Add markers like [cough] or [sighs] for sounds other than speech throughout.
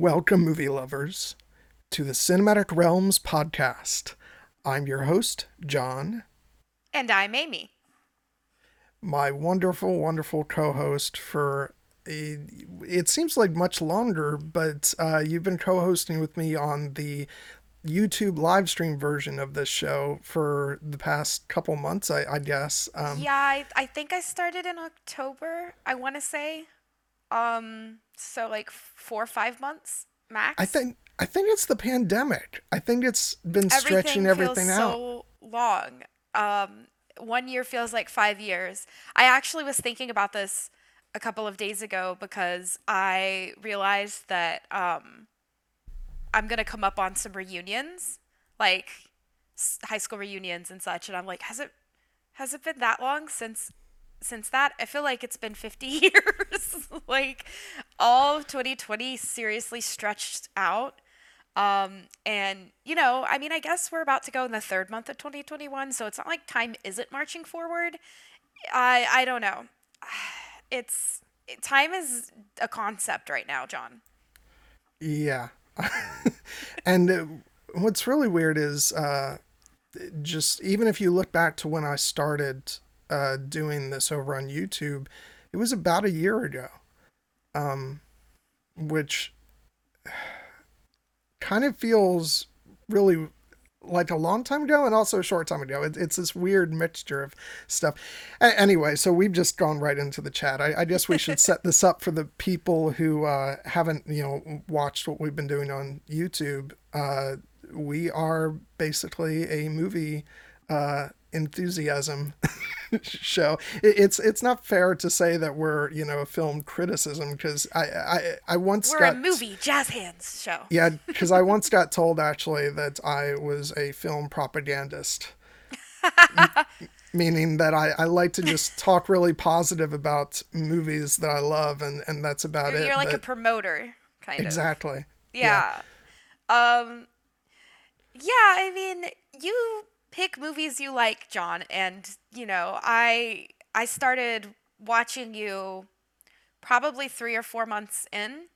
Welcome, movie lovers, to the Cinematic Realms podcast. I'm your host, John. And I'm Amy. My wonderful, wonderful co host for a, it seems like much longer, but uh, you've been co hosting with me on the YouTube live stream version of this show for the past couple months, I, I guess. Um, yeah, I, I think I started in October, I want to say. Um, so like four or five months max. I think I think it's the pandemic. I think it's been stretching everything, feels out. So long. Um, one year feels like five years. I actually was thinking about this a couple of days ago because I realized that um, I'm gonna come up on some reunions, like high school reunions and such, and I'm like, has it has it been that long since since that? I feel like it's been 50 [laughs] years. like all of 2020 seriously stretched out. Um, and you know, I mean, I guess we're about to go in the third month of 2021, so it's not like time isn't marching forward. I I don't know. [sighs] It's time is a concept right now, John. Yeah, [laughs] and uh, what's really weird is uh, just even if you look back to when I started uh, doing this over on YouTube, it was about a year ago, um, which [sighs] kind of feels really like a long time ago and also a short time ago. It, it's this weird mixture of stuff. A- anyway, so we've just gone right into the chat. I, I guess we should set this up for the people who uh, haven't, you know, watched what we've been doing on YouTube. Uh, we are basically a movie uh, enthusiasm [laughs] show. it's it's not fair to say that we're you know a film criticism because I, I I once we're got, a movie jazz hands show. Yeah, because I [laughs] once got told actually that I was a film propagandist. [laughs] meaning that I, I like to just talk really positive about movies that I love and, and that's about you're, it. You're like but... a promoter, kind exactly. of. Exactly. Yeah. yeah. Um yeah, I mean, you pick movies you like, John. And, you know, I I started watching you probably 3 or 4 months in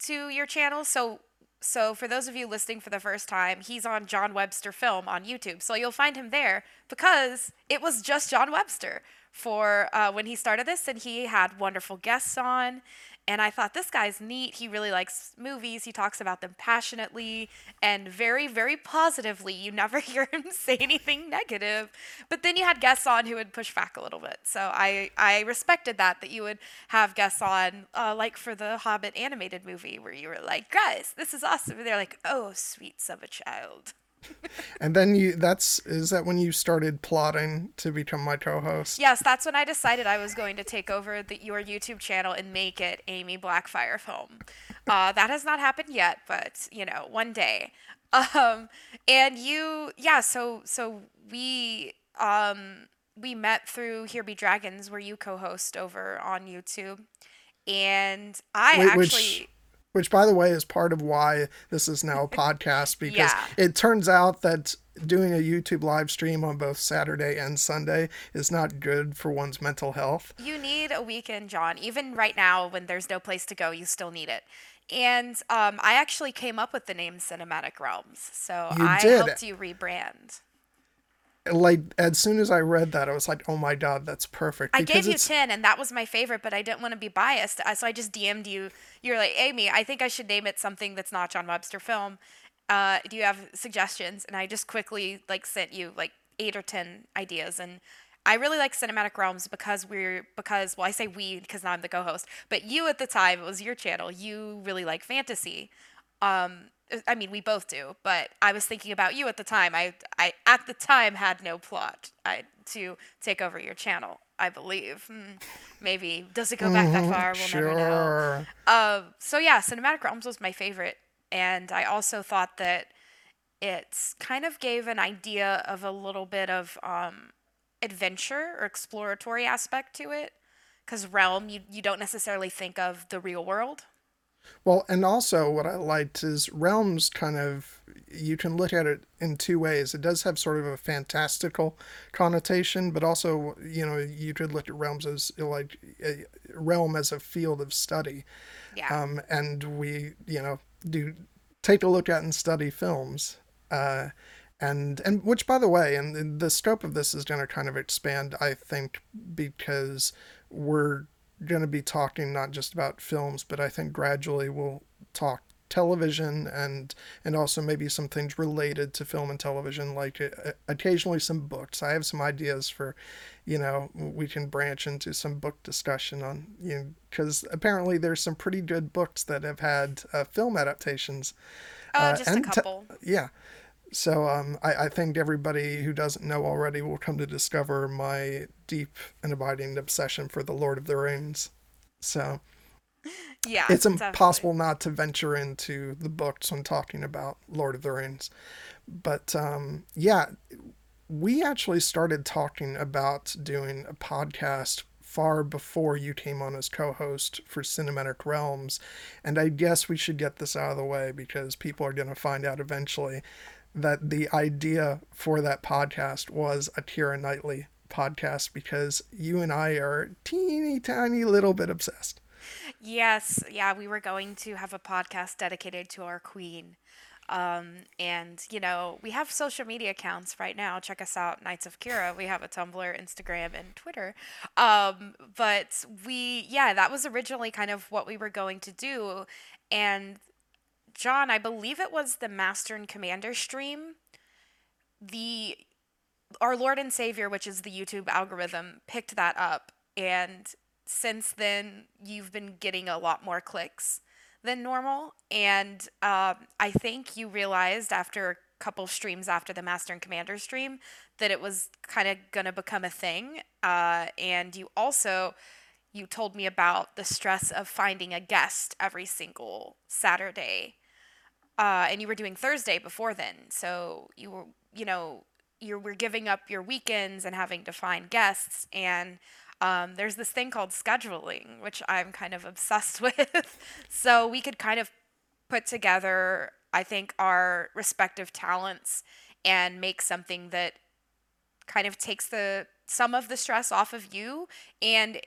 to your channel. So so for those of you listening for the first time, he's on John Webster Film on YouTube. So you'll find him there because it was just John Webster for uh, when he started this, and he had wonderful guests on, and I thought, this guy's neat. He really likes movies. He talks about them passionately and very, very positively. You never [laughs] hear him say anything negative. But then you had guests on who would push back a little bit. So I, I respected that, that you would have guests on, uh, like for the Hobbit animated movie, where you were like, guys, this is awesome. And they're like, oh, sweet of a child [laughs] and then you that's is that when you started plotting to become my co-host? Yes that's when i decided i was going to take over the, your youtube channel and make it amy blackfyre film. Uh, that has not happened yet but you know one day. [laughs] Um, and you yeah so so we um, we met through here be dragons where you co-host over on youtube. And i Wait, actually which which by the way is part of why this is now a [laughs] podcast because yeah. it turns out that doing a YouTube live stream on both Saturday and Sunday is not good for one's mental health. You need a weekend, John. Even right now, when there's no place to go, you still need it. And um, I actually came up with the name Cinematic Realms, so you I did. helped you rebrand like as soon as I read that, I was like, "Oh my god, that's perfect." I gave you ten, and that was my favorite, but I didn't want to be biased, so I just DM'd you. You're like, "Amy, I think I should name it something that's not John Webster film. Uh, do you have suggestions?" And I just quickly like sent you like eight or ten ideas, and I really like Cinematic Realms because we're because well, I say we because now I'm the co-host, but you at the time it was your channel. You really like fantasy. Um, I mean, we both do, but I was thinking about you at the time. I, I at the time had no plot I, to take over your channel. I believe. Hmm. Maybe does it go back that mm-hmm. far? We'll sure. never know. Uh, so yeah, Cinematic Realms was my favorite, and I also thought that it kind of gave an idea of a little bit of um, adventure or exploratory aspect to it. Because realm, you you don't necessarily think of the real world Well, and also what I liked is Realms kind of you can look at it in two ways. It does have sort of a fantastical connotation, but also, you know, you could look at Realms as like a realm as a field of study. Yeah. Um, and we, you know, do take a look at and study films. Uh, and and which by the way and the scope of this is going to kind of expand i think because we're going to be talking not just about films, but I think gradually we'll talk television and and also maybe some things related to film and television like uh, occasionally some books. I have some ideas for you know we can branch into some book discussion on you know because apparently there's some pretty good books that have had uh, film adaptations. Oh uh, just a couple te- yeah so um, I, I think everybody who doesn't know already will come to discover my deep and abiding obsession for the Lord of the Rings. So yeah, it's impossible definitely. not to venture into the books when talking about Lord of the Rings. But um, yeah, we actually started talking about doing a podcast far before you came on as co-host for Cinematic Realms, and I guess we should get this out of the way because people are going to find out eventually that the idea for that podcast was a Keira Knightley podcast because you and I are teeny tiny little bit obsessed. Yes, yeah, we were going to have a podcast dedicated to our queen. Um, and you know, we have social media accounts right now. Check us out, Knights of Kira. We have a Tumblr, Instagram, and Twitter. Um, but we, yeah, that was originally kind of what we were going to do. And John, I believe it was the Master and Commander stream. The our Lord and Savior, which is the YouTube algorithm, picked that up, and since then you've been getting a lot more clicks than normal. And um, I think you realized after a couple streams after the Master and Commander stream that it was kind of gonna become a thing. Uh, and you also you told me about the stress of finding a guest every single Saturday uh, and you were doing Thursday before then. So you were, you know, you were giving up your weekends and having to find guests. And um, there's this thing called scheduling, which I'm kind of [laughs] obsessed with. so we could kind of put together, I think, our respective talents and make something that kind of takes the some of the stress off of you and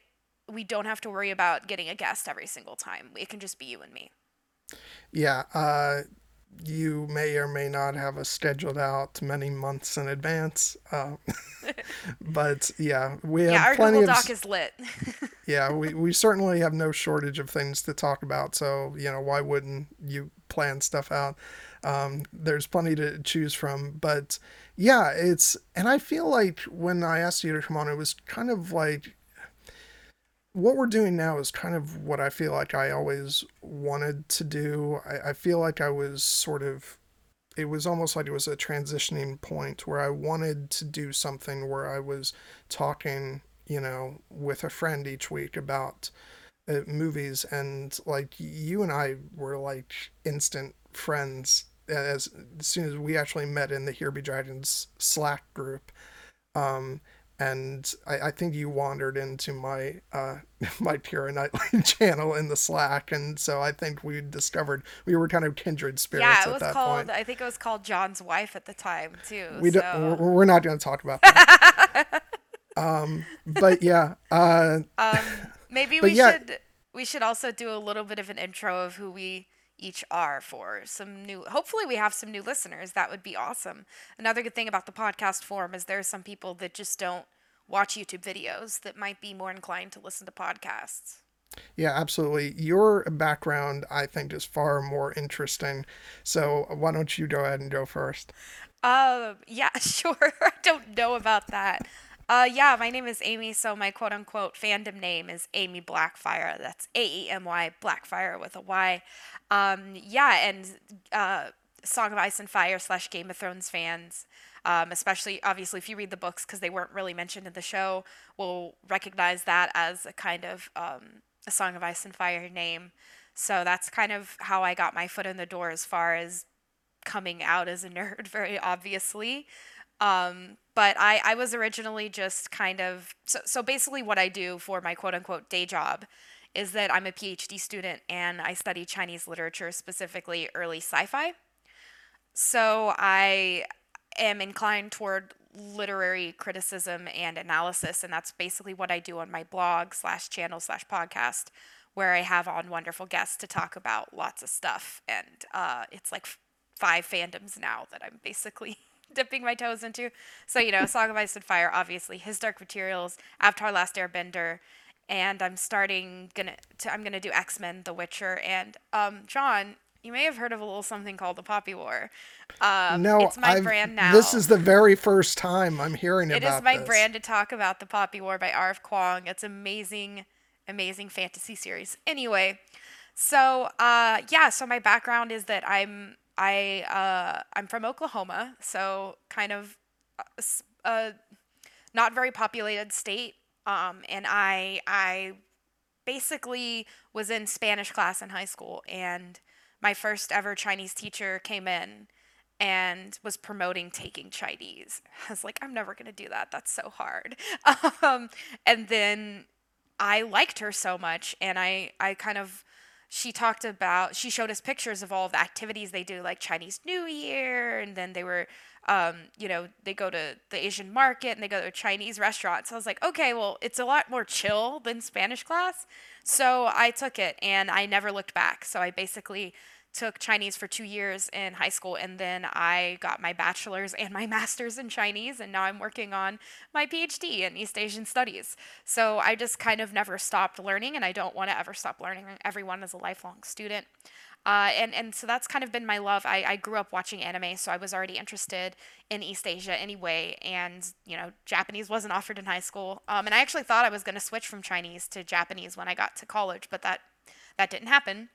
we don't have to worry about getting a guest every single time. It can just be you and me. Yeah, uh, you may or may not have us scheduled out many months in advance. Uh, [laughs] but yeah, we have yeah, our plenty Google of. Doc is lit. [laughs] yeah, we, we certainly have no shortage of things to talk about. So, you know, why wouldn't you plan stuff out? Um, there's plenty to choose from. But yeah, it's. And I feel like when I asked you to come on, it was kind of like what we're doing now is kind of what I feel like I always wanted to do. I, I feel like I was sort of, it was almost like it was a transitioning point where I wanted to do something where I was talking, you know, with a friend each week about uh, movies. And like you and I were like instant friends as, as soon as we actually met in the Here Be Dragons Slack group. Um, and I, I, think you wandered into my uh, [laughs] my Keira Knightley [laughs] channel in the Slack, and so I think we discovered we were kind of kindred spirits. Yeah, it was called. Point. I think it was called John's wife at the time too. We so. don't. We're, we're not going to talk about that. [laughs] um, but yeah. Uh, um, maybe we yeah. should we should also do a little bit of an intro of who we each are for some new hopefully we have some new listeners that would be awesome. Another good thing about the podcast form is there are some people that just don't watch youtube videos that might be more inclined to listen to podcasts. Yeah absolutely. Your background i think is far more interesting. So why don't you go ahead and go first? Uh yeah [laughs] sure. I don't know about that uh, yeah, my name is Amy, so my quote unquote fandom name is Amy Blackfyre. That's A E M Y Blackfyre with a Y. Um, yeah, and uh, Song of Ice and Fire slash Game of Thrones fans, um, especially obviously if you read the books because they weren't really mentioned in the show, will recognize that as a kind of um, a Song of Ice and Fire name. So that's kind of how I got my foot in the door as far as coming out as a [laughs] nerd, very obviously. Um, but I, I was originally just kind of so, so basically what I do for my quote unquote day job is that I'm a PhD student and I study Chinese literature, specifically early sci fi. So I am inclined toward literary criticism and analysis, and that's basically what I do on my blog slash channel slash podcast, where I have on wonderful guests to talk about lots of stuff. And uh, it's like five fandoms now that I'm basically [laughs] dipping my toes into. So you know, Song of Ice and Fire, obviously, His Dark Materials, Avatar: Last Airbender, and I'm starting gonna to, I'm gonna do X Men, The Witcher, and um, John. You may have heard of a little something called the Poppy War. Um, no, it's my I've, brand now. This is the very first time I'm hearing It about is my this. brand to talk about the Poppy War by R.F. Kuang. It's amazing, amazing fantasy series. Anyway, so uh, yeah, so my background is that I'm I uh, I'm from Oklahoma, so kind of a s- a not very populated state. Um, and I I basically was in Spanish class in high school, and my first ever Chinese teacher came in and was promoting taking Chinese. [laughs] I was like, I'm never gonna do that. That's so hard. [laughs] Um, and then I liked her so much, and I I kind of she talked about she showed us pictures of all the activities they do, like Chinese New Year, and then they were. Um, you know, they go to the Asian market and they go to a Chinese restaurant. So I was like, okay, well, it's a lot more chill than Spanish class. So I took it and I never looked back. So I basically took Chinese for two years in high school, and then I got my bachelor's and my [laughs] master's in Chinese, and now I'm working on my PhD in East Asian Studies. So I just kind of never stopped learning, and I don't want to ever stop learning. Everyone is a lifelong student. Uh, and, and so that's kind of been my love. I, I grew up watching anime, so I was already interested in East Asia anyway. And, you know, Japanese wasn't [laughs] offered in high school. Um, and I actually thought I was going to switch from Chinese to Japanese when I got to college, but that, that didn't happen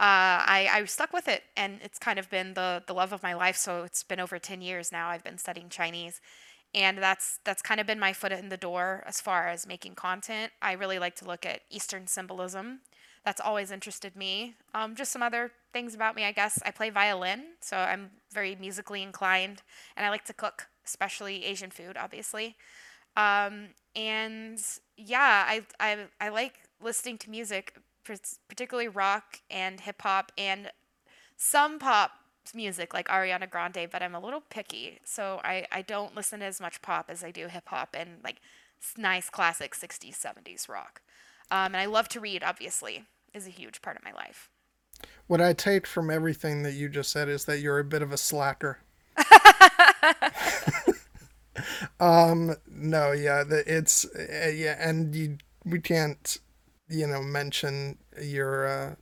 uh, I, I stuck with it, and it's kind of been the, the love of my life. So it's been over 10 years now I've been studying Chinese. And that's that's kind of been my foot in the door as far as making content. I really like to look at Eastern symbolism. That's always interested me. Um, just some other things about me, I guess. I play violin, so I'm very musically inclined, and I like to cook, especially Asian food, obviously. Um, and yeah, I, I I like listening to music, particularly rock and hip hop and some pop music like Ariana Grande, but I'm a little picky, so I I don't listen as much pop as I do hip hop and like nice classic 60s 70s rock. Um, and I love to read, obviously, is a huge part of my life. What I take from everything that you just said is that you're a bit of a slacker. [laughs] um, no, yeah, it's uh, yeah, and you we can't, you know, mention your, uh,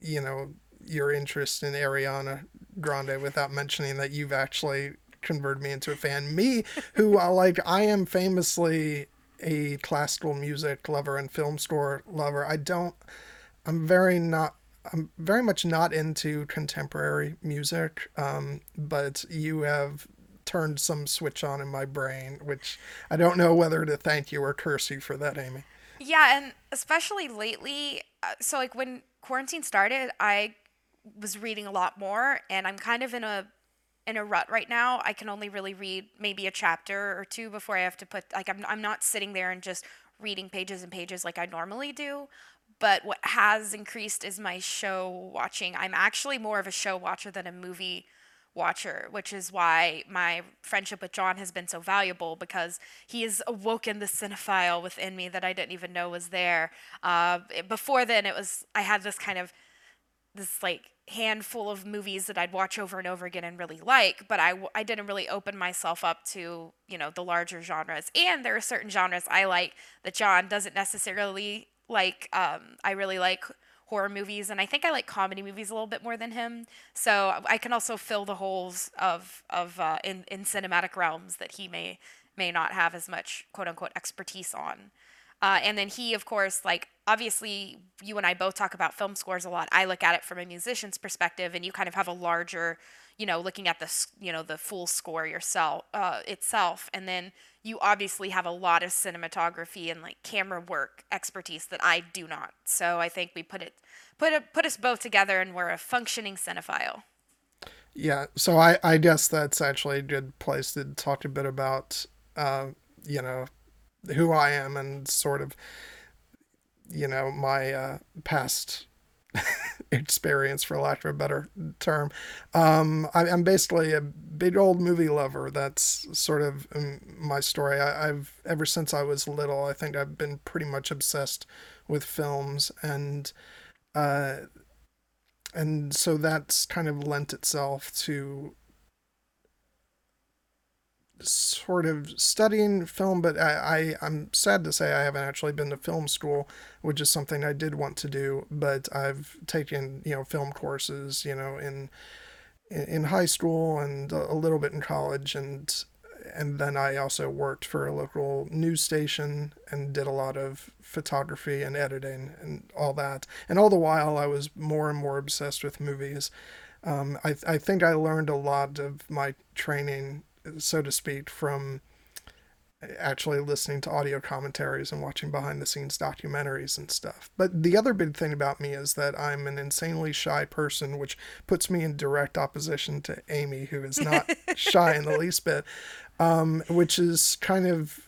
you know, your interest in Ariana Grande without mentioning that you've actually converted me into a fan. Me, who I like, I am famously a classical music lover and film score lover. I don't. I'm very not. I'm very much not into contemporary music, um, but you have turned some switch on in my brain, which I don't know whether to thank you or curse you for that, Amy. Yeah, and especially lately, uh, so like when quarantine started, I was reading a lot more, and I'm kind of in a in a rut right now. I can only really read maybe a chapter or two before I have to put like I'm I'm not sitting there and just reading pages and pages like I normally do. But what has increased is my show watching. I'm actually more of a show watcher than a movie watcher, which is why my friendship with John has been so valuable because he has awoken the cinephile within me that I didn't even know was there. Uh, before then, it was I had this kind of this like handful of movies that I'd watch over and over again and really like, but I, I didn't really open myself up to, you know, the larger genres. And there are certain genres I like that John doesn't necessarily like. Um, I really like horror movies, and I think I like comedy movies a little bit more than him. So I can also fill the holes of of uh, in in cinematic realms that he may may not have as much quote unquote expertise on. Uh, and then he, of course, like obviously you and I both talk about film scores a lot. I look at it from a musician's perspective, and you kind of have a larger, you know, looking at the you know the full score yourself uh, itself, and then you obviously have a lot of cinematography and like camera work expertise that I do not. So I think we put it put it, put us both together, and we're a functioning cinephile. Yeah, so I I guess that's actually a good place to talk a bit about, uh, you know, who I am and sort of you know, my uh, past [laughs] experience, for lack of a better term. Um, I, am basically a big old movie lover. That's sort of um, my story. I, I've ever since I was little, I think I've been pretty much obsessed with films, and uh, and so that's kind of lent itself to sort of studying film, but I, I am sad to say I haven't actually been to film school, which is something I did want to do. But I've taken you know film courses, you know, in in high school and a little bit in college, and and then I also worked for a local news station and did a lot of photography and editing and all that. And all the while, I was more and more obsessed with movies. Um, I, I think I learned a lot of my training so to speak, from actually listening to audio commentaries and watching behind the scenes documentaries and stuff. But the other big thing about me is that I'm an insanely shy person, which puts me in direct opposition to Amy, who is not [laughs] shy in the least bit. Um, which is kind of,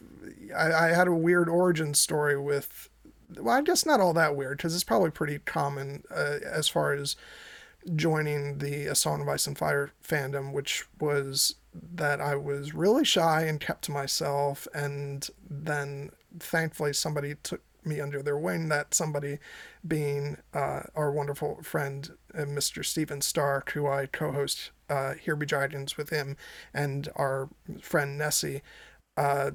I, I had a weird origin story with, well, I guess not all that weird because it's probably pretty common uh, as far as joining the A Song of Ice and Fire fandom, which was that I was really shy and kept to myself. And then thankfully somebody took me under their wing, that somebody being uh, our wonderful friend, uh, Mr. Steven Stark, who I co host uh, Here Be Dragons with him, and our friend Nessie. Uh,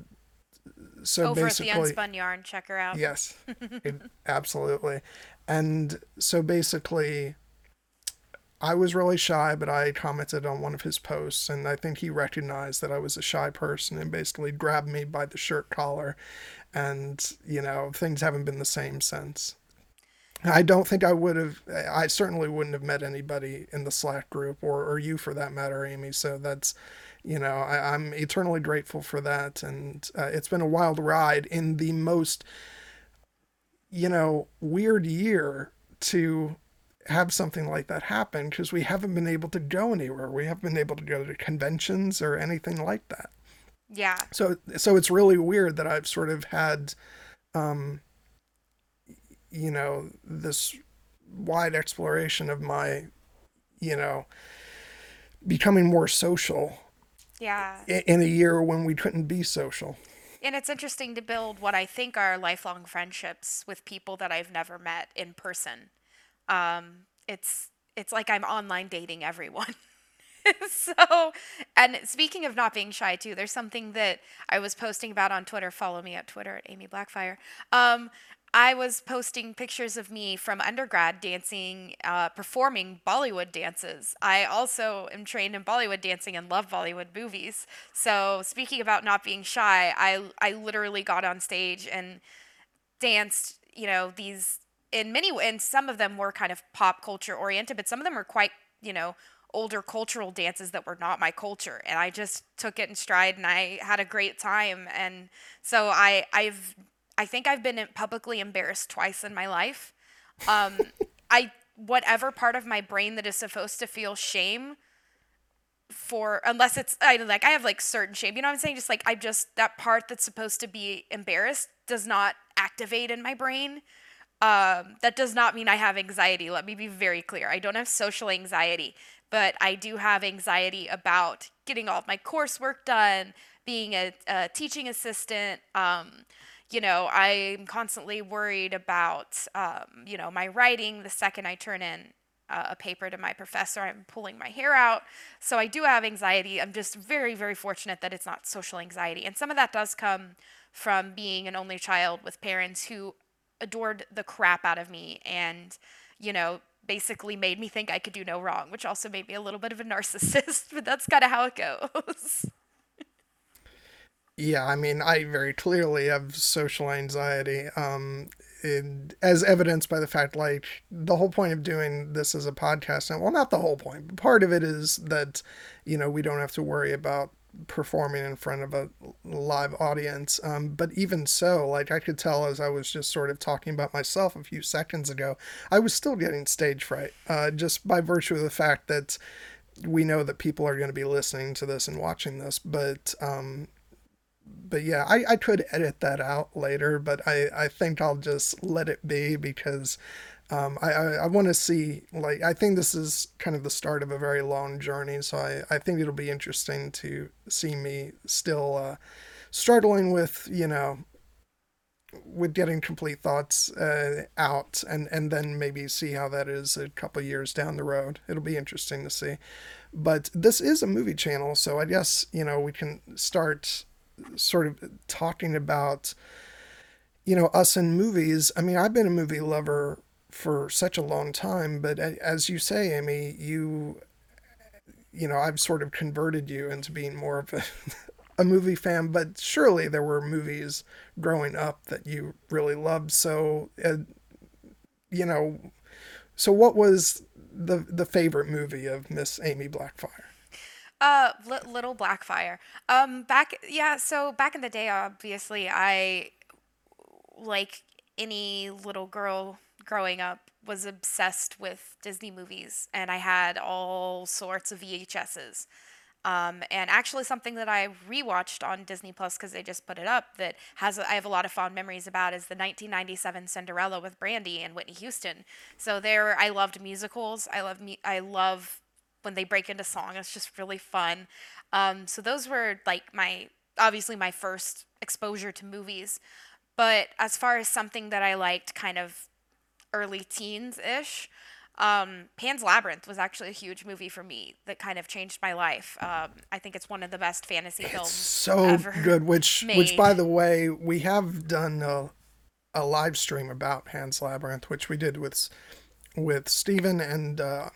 so Over basically, at the Unspun Yarn, check her out. Yes, [laughs] it, absolutely. And so basically, I was really shy, but I commented on one of his posts, and I think he recognized that I was a shy person and basically grabbed me by the shirt collar. And, you know, things haven't been the same since. I don't think I would have, I certainly wouldn't have met anybody in the Slack group or, or you for that matter, Amy. So that's, you know, I, am eternally grateful for that. And uh, it's been a wild ride in the most, you know, weird year to have something like that happen because we haven't been able to go anywhere. We haven't been able to go to conventions or anything like that. Yeah. So so it's really weird that I've sort of had um you know this wide exploration of my you know becoming more social. Yeah. In a year when we couldn't be social. And it's interesting to build what I think are lifelong friendships with people that I've never met in person. Um, it's it's like I'm online dating everyone. [laughs] so, and speaking of not being shy too, there's something that I was posting about on Twitter. Follow me at Twitter at Amy Blackfyre. Um, I was posting pictures of me from undergrad dancing, uh, performing Bollywood dances. I also am trained in Bollywood dancing and love Bollywood movies. So, speaking about not being shy, I I literally got on stage and danced, you know, these in many and some of them were kind of pop culture oriented, but some of them were quite, you know, older cultural dances that were not my culture and I just took it in stride and I had a great time and so I I've I think I've been publicly embarrassed twice in my life. Um [laughs] I whatever part of my brain that is supposed to feel shame for unless it's I like I have like certain shame. You know what I'm saying? Just like I just that part that's supposed to be embarrassed does not activate in my brain. Um, that does not mean I have anxiety. Let me be very clear. I don't have social anxiety, but I do have anxiety about getting all of my coursework done, being a, a teaching assistant. Um, you know, I'm constantly worried about, um, you know, my writing. The second I turn in a paper to my professor, I'm pulling my hair out. So I do have anxiety. I'm just very, very fortunate that it's not social anxiety. And some of that does come from being an only child with parents who adored the crap out of me and, you know, basically made me think I could do no wrong, which also made me a little bit of a [laughs] narcissist, but that's kind of how it goes. yeah, I mean, I very clearly have social anxiety. Um, as evidenced by the fact, like, the whole point of doing this as a podcast, and well, not the whole point, but part of it is that, you know, we don't have to worry about performing in front of a live audience. Um, but even so, like I could tell as I was just sort of talking about myself a few seconds ago, I was still getting stage fright uh, just by virtue of the fact that we know that people are going to be listening to this and watching this. But um, but yeah, I, I could edit that out later, but I, I think I'll just let it be because um, I, I, I want to see, like, I think this is kind of the start of a very long journey. So I, I think it'll be interesting to see me still uh, struggling with, you know, with getting complete thoughts uh, out and, and then maybe see how that is a couple years down the road. It'll be interesting to see. But this is a movie channel, so I guess, you know, we can start sort of talking about, you know, us in movies. I mean, I've been a movie lover for such a long time, but as you say, Amy, you, you know, I've sort of converted you into being more of a, [laughs] a movie fan, but surely there were movies growing up that you really loved. So, uh, you know, so what was the the favorite movie of Miss Amy Blackfyre? Uh, L- Little Blackfyre. Um, back yeah. So back in the day, obviously, I like any little girl growing up was obsessed with Disney movies, and I had all sorts of VHSs. Um, and actually, something that I rewatched on Disney Plus because they just put it up that has I have a lot of fond memories about is the 1997 Cinderella with Brandy and Whitney Houston. So there, I loved musicals. I love me. I love when they break into song. It's just really fun. Um, so those were like my obviously my first exposure to movies. But as far as something that I liked, kind of early teens ish. Um, Pan's Labyrinth was actually a huge movie for me that kind of changed my life. Um, I think it's one of the best fantasy it's films so good. Which, made. which by the way, we have done a, a live stream about Pan's Labyrinth, which we did with with Stephen and uh,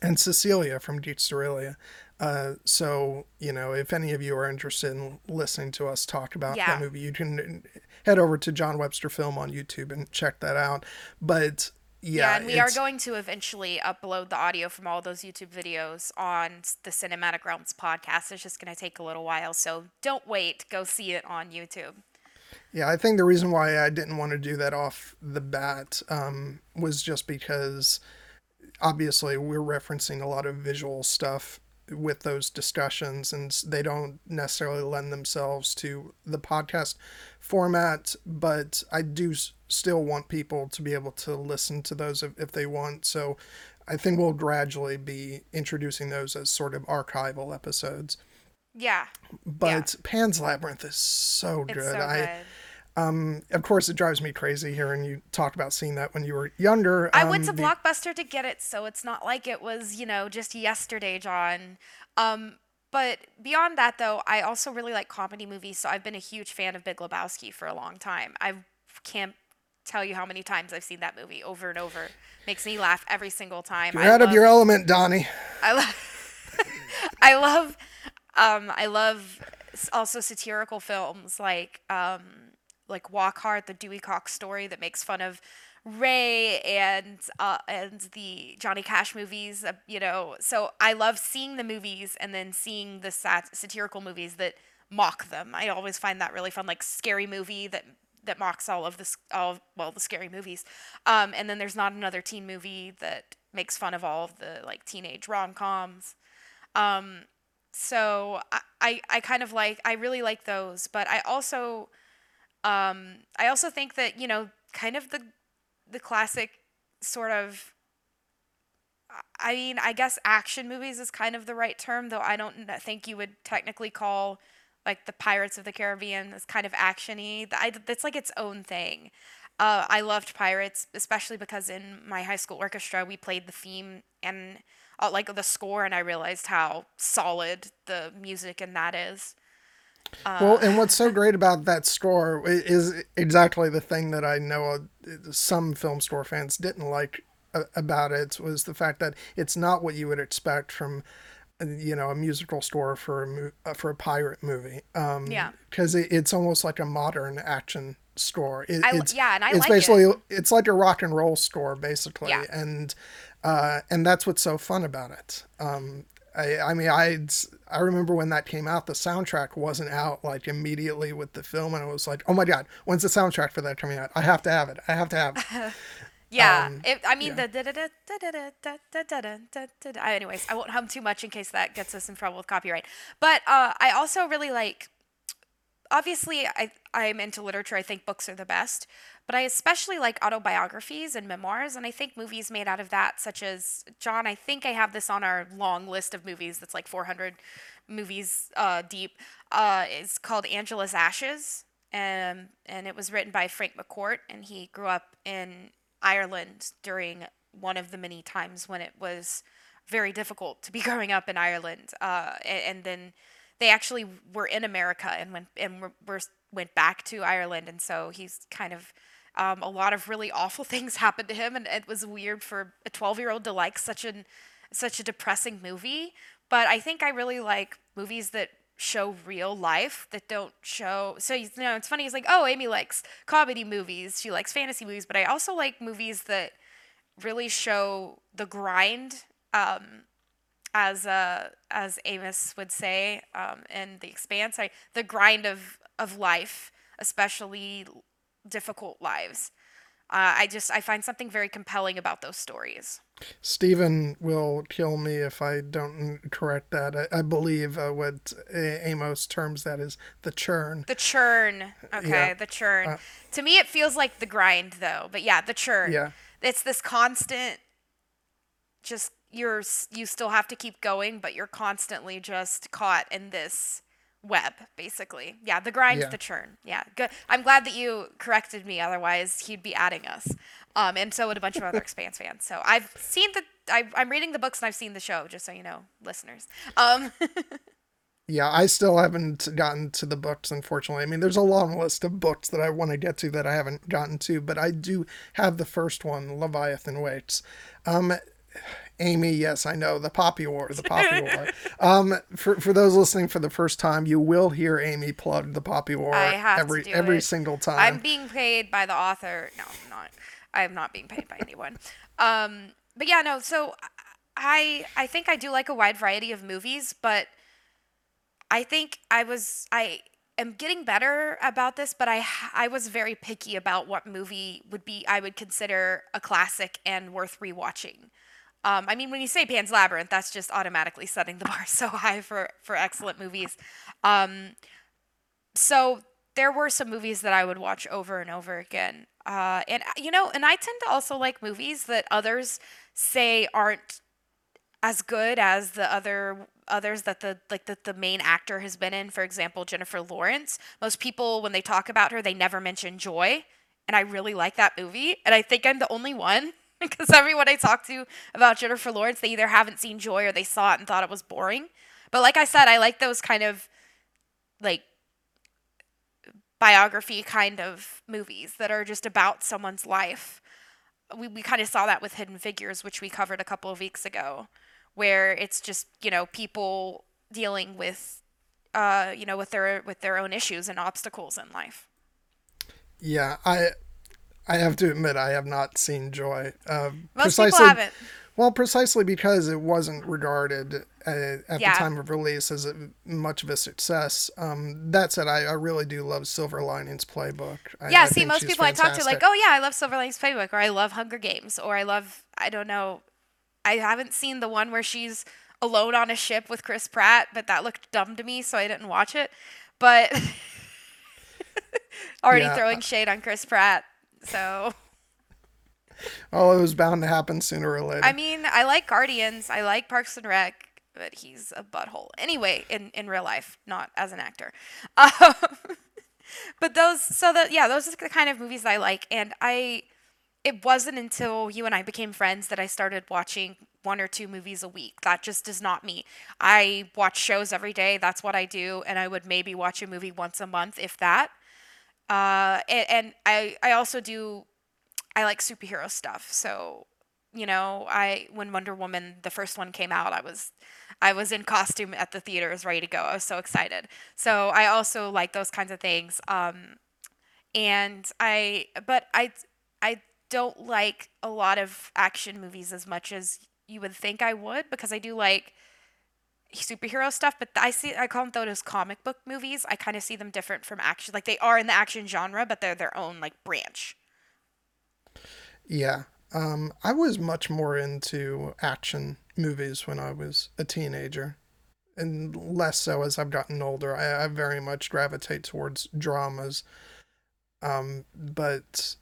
and Cecilia from Aurelia. Uh, so you know, if any of you are interested in listening to us talk about Yeah. that movie, you can head over to John Webster Film on YouTube and check that out. But Yeah, yeah, and we are going to eventually upload the audio from all those YouTube videos on the Cinematic Realms podcast. It's just going to take a little while, so don't wait. Go see it on YouTube. Yeah, I think the reason why I didn't want to do that off the bat um, was just because obviously we're referencing a lot of visual stuff with those discussions, and they don't necessarily lend themselves to the podcast format. But I do s- still want people to be able to listen to those if, if they want. So I think we'll gradually be introducing those as sort of archival episodes. Yeah, But Pan's Labyrinth is so it's good. so I good. Um, of course, it drives me crazy hearing you talk about seeing that when you were younger. I Um, went to the- Blockbuster to get it, so it's not like it was, you know, just yesterday, John. Um, but beyond that, though, I also really like comedy movies, so I've been a huge fan of Big Lebowski for a long time. I can't tell you how many times I've seen that movie over and over. Makes me laugh every single time. You're I out of your element, Donnie. I love [laughs] I love um I love also satirical films like um like Walk Hard, the Dewey Cox story that makes fun of Ray and uh, and the Johnny Cash movies, uh, you know. So I love seeing the movies and then seeing the sat- satirical movies that mock them. I always find that really fun, like Scary Movie that that mocks all of this all of, well the scary movies. Um, and then there's not another teen movie that makes fun of all of the like teenage rom coms. Um, so I, I I kind of like I really like those, but I also um I also think that you know kind of the the classic sort of I mean I guess action movies is kind of the right term though I don't think you would technically call like the Pirates of the Caribbean as kind of actiony. That's like its own thing. Uh, I loved Pirates, especially because in my high school orchestra we played the theme and uh, like the score, and I realized how solid the music in that is. Well, and what's so great about that score is exactly the thing that I know uh, some film score fans didn't like uh, about it was the fact that it's not what you would expect from uh, you know a musical score for a uh, for a pirate movie. Um, Yeah. because it, it's almost like a modern action score. It, I it's yeah, and I it's like it. basically it's like a rock and roll score basically, Yeah. and uh, and that's what's so fun about it. Um, I, I mean, I I remember when that came out, the soundtrack wasn't out like immediately with the film, and I was like, oh my god, when's the soundtrack for that coming out? I have to have it. I have to have it. [laughs] Yeah, Um, it, I mean yeah. the da da da da da da da da da da da da da. Anyways, I won't hum too much in case that gets us in trouble with copyright. But uh, I also really like obviously I I'm into literature. I think books are the best, but I especially like autobiographies and memoirs, and I think movies made out of that, such as John. I think I have this on our long list of movies that's like 400 movies uh, deep. Uh, it's called Angela's Ashes, and and it was written by Frank McCourt, and he grew up in Ireland during one of the many times when it was very difficult to be [laughs] growing up in Ireland, uh, and, and then they actually were in America and went and were, went back to Ireland, and so he's kind of um, a lot of really [laughs] awful things happened to him, and it was weird for a 12 year old to like such an such a depressing movie. But I think I really like movies that show real life that don't show so you know it's funny it's like oh amy likes comedy movies. She likes fantasy movies. But i also like movies that really show the grind um, as uh, as Amos would say um, in The Expanse, I, the grind of of life, especially difficult lives. Uh, I just I find something very compelling about those stories. Stephen will kill me if I don't correct that. I, I believe uh, what Amos terms that is the churn. The churn. Okay, yeah. the churn. Uh, to me, it feels like the grind, though. But yeah, the churn. Yeah. It's this constant, just you're you still have to keep going, but you're constantly just caught in this web, basically. Yeah, the grind, yeah. the churn. Yeah, good. I'm glad that you corrected me. Otherwise, he'd be adding us, um, and so would a bunch of other [laughs] Expanse fans. So I've seen the. I, I'm reading the books and I've seen the show, just so you know, listeners. Um, [laughs] yeah, I still haven't gotten to the books, unfortunately. I mean, there's a long list of books that I want to get to that I haven't gotten to, but I do have the first one, Leviathan Wakes. Um, Amy, yes, I know the Poppy War, the Poppy [laughs] War. Um, for for those listening for the first time, you will hear Amy plug the Poppy War every every it. single time. I'm being paid by the author. No, I'm not. I'm not being paid by anyone. Um, but yeah, no. So I I think I do like a wide variety of movies, but I think I was I am getting better about this, but I I was very picky about what movie would be I would consider a classic and worth rewatching. Um, I mean, when you say Pan's Labyrinth, that's just automatically setting the [laughs] bar so high for for excellent movies. Um, so there were some movies that I would watch over and over again. Uh, and you know, and I tend to also like movies that others say aren't as good as the other others that the like that the main actor has been in. For example, Jennifer Lawrence. Most people when they talk about her, they never mention Joy, and I really like that movie. And I think I'm the only one [laughs] because everyone I talk to about Jennifer Lawrence, they either haven't seen Joy or they saw it and thought it was boring. But like I said, I like those kind of like biography kind of movies that are just about someone's life. We we kind of saw that with Hidden Figures, which we covered a couple of weeks ago, where it's just, you know, people dealing with uh, you know, with their with their own issues and obstacles in life. Yeah, I I have to admit, I have not seen Joy. Uh, Most precisely, people haven't. Well, precisely because it wasn't regarded uh, at yeah. the time of release as a, much of a success. Um, that said, I, I, really do love Silver Linings Playbook. I, yeah, I see, most people fantastic. I talk to like, oh yeah, I love Silver Linings Playbook, or I love Hunger Games, or I love, I don't know, I haven't seen the one where she's alone on a ship with Chris Pratt, but that looked dumb to me, so I didn't watch it. But [laughs] already yeah. throwing shade on Chris Pratt. So. Oh, it was bound to happen sooner or later. I mean, I like Guardians. I like Parks and Rec, but he's a butthole. Anyway, in in real life, not as an actor. [laughs] Um, but those, so that yeah, those are the kind of movies I like, and I. It wasn't until you and I became friends that I started watching one or two movies a week. That just is not me. I watch shows every day. That's what I do, and I would maybe watch a movie once a month, if that. Uh, and, and I I also do I like superhero stuff. So you know, I when Wonder Woman the first one came out, I was I was in costume at the theaters, ready to go. I was so excited. So I also like those kinds of things. Um, and I but I I don't like a lot of action movies as much as you would think I would because I do like superhero stuff, but I see I call them those comic book movies. I kind of see them different from action. Like they are in the action genre, but they're their own like branch. Yeah. Um, I was much more into action movies when I was a teenager. and less so as I've gotten older. I, I very much gravitate towards dramas. Um, but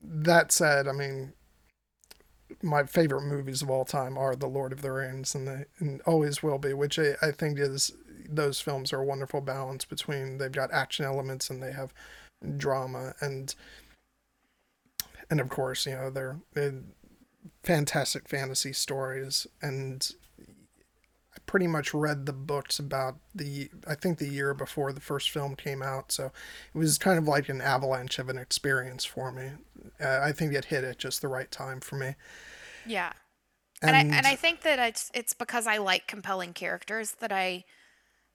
that said, I mean, my favorite movies of all time are The Lord of the Rings, and they and always will be. Which I, I think is those films are a wonderful balance between they've got action elements and they have drama and and of course you know they're, they're fantastic fantasy stories and pretty much read the books about the I think the year before the first film came out so it was kind of like an avalanche of an experience for me. Uh, I think it hit at just the right time for me. Yeah. And, and I and I think that it's it's because I like compelling characters that I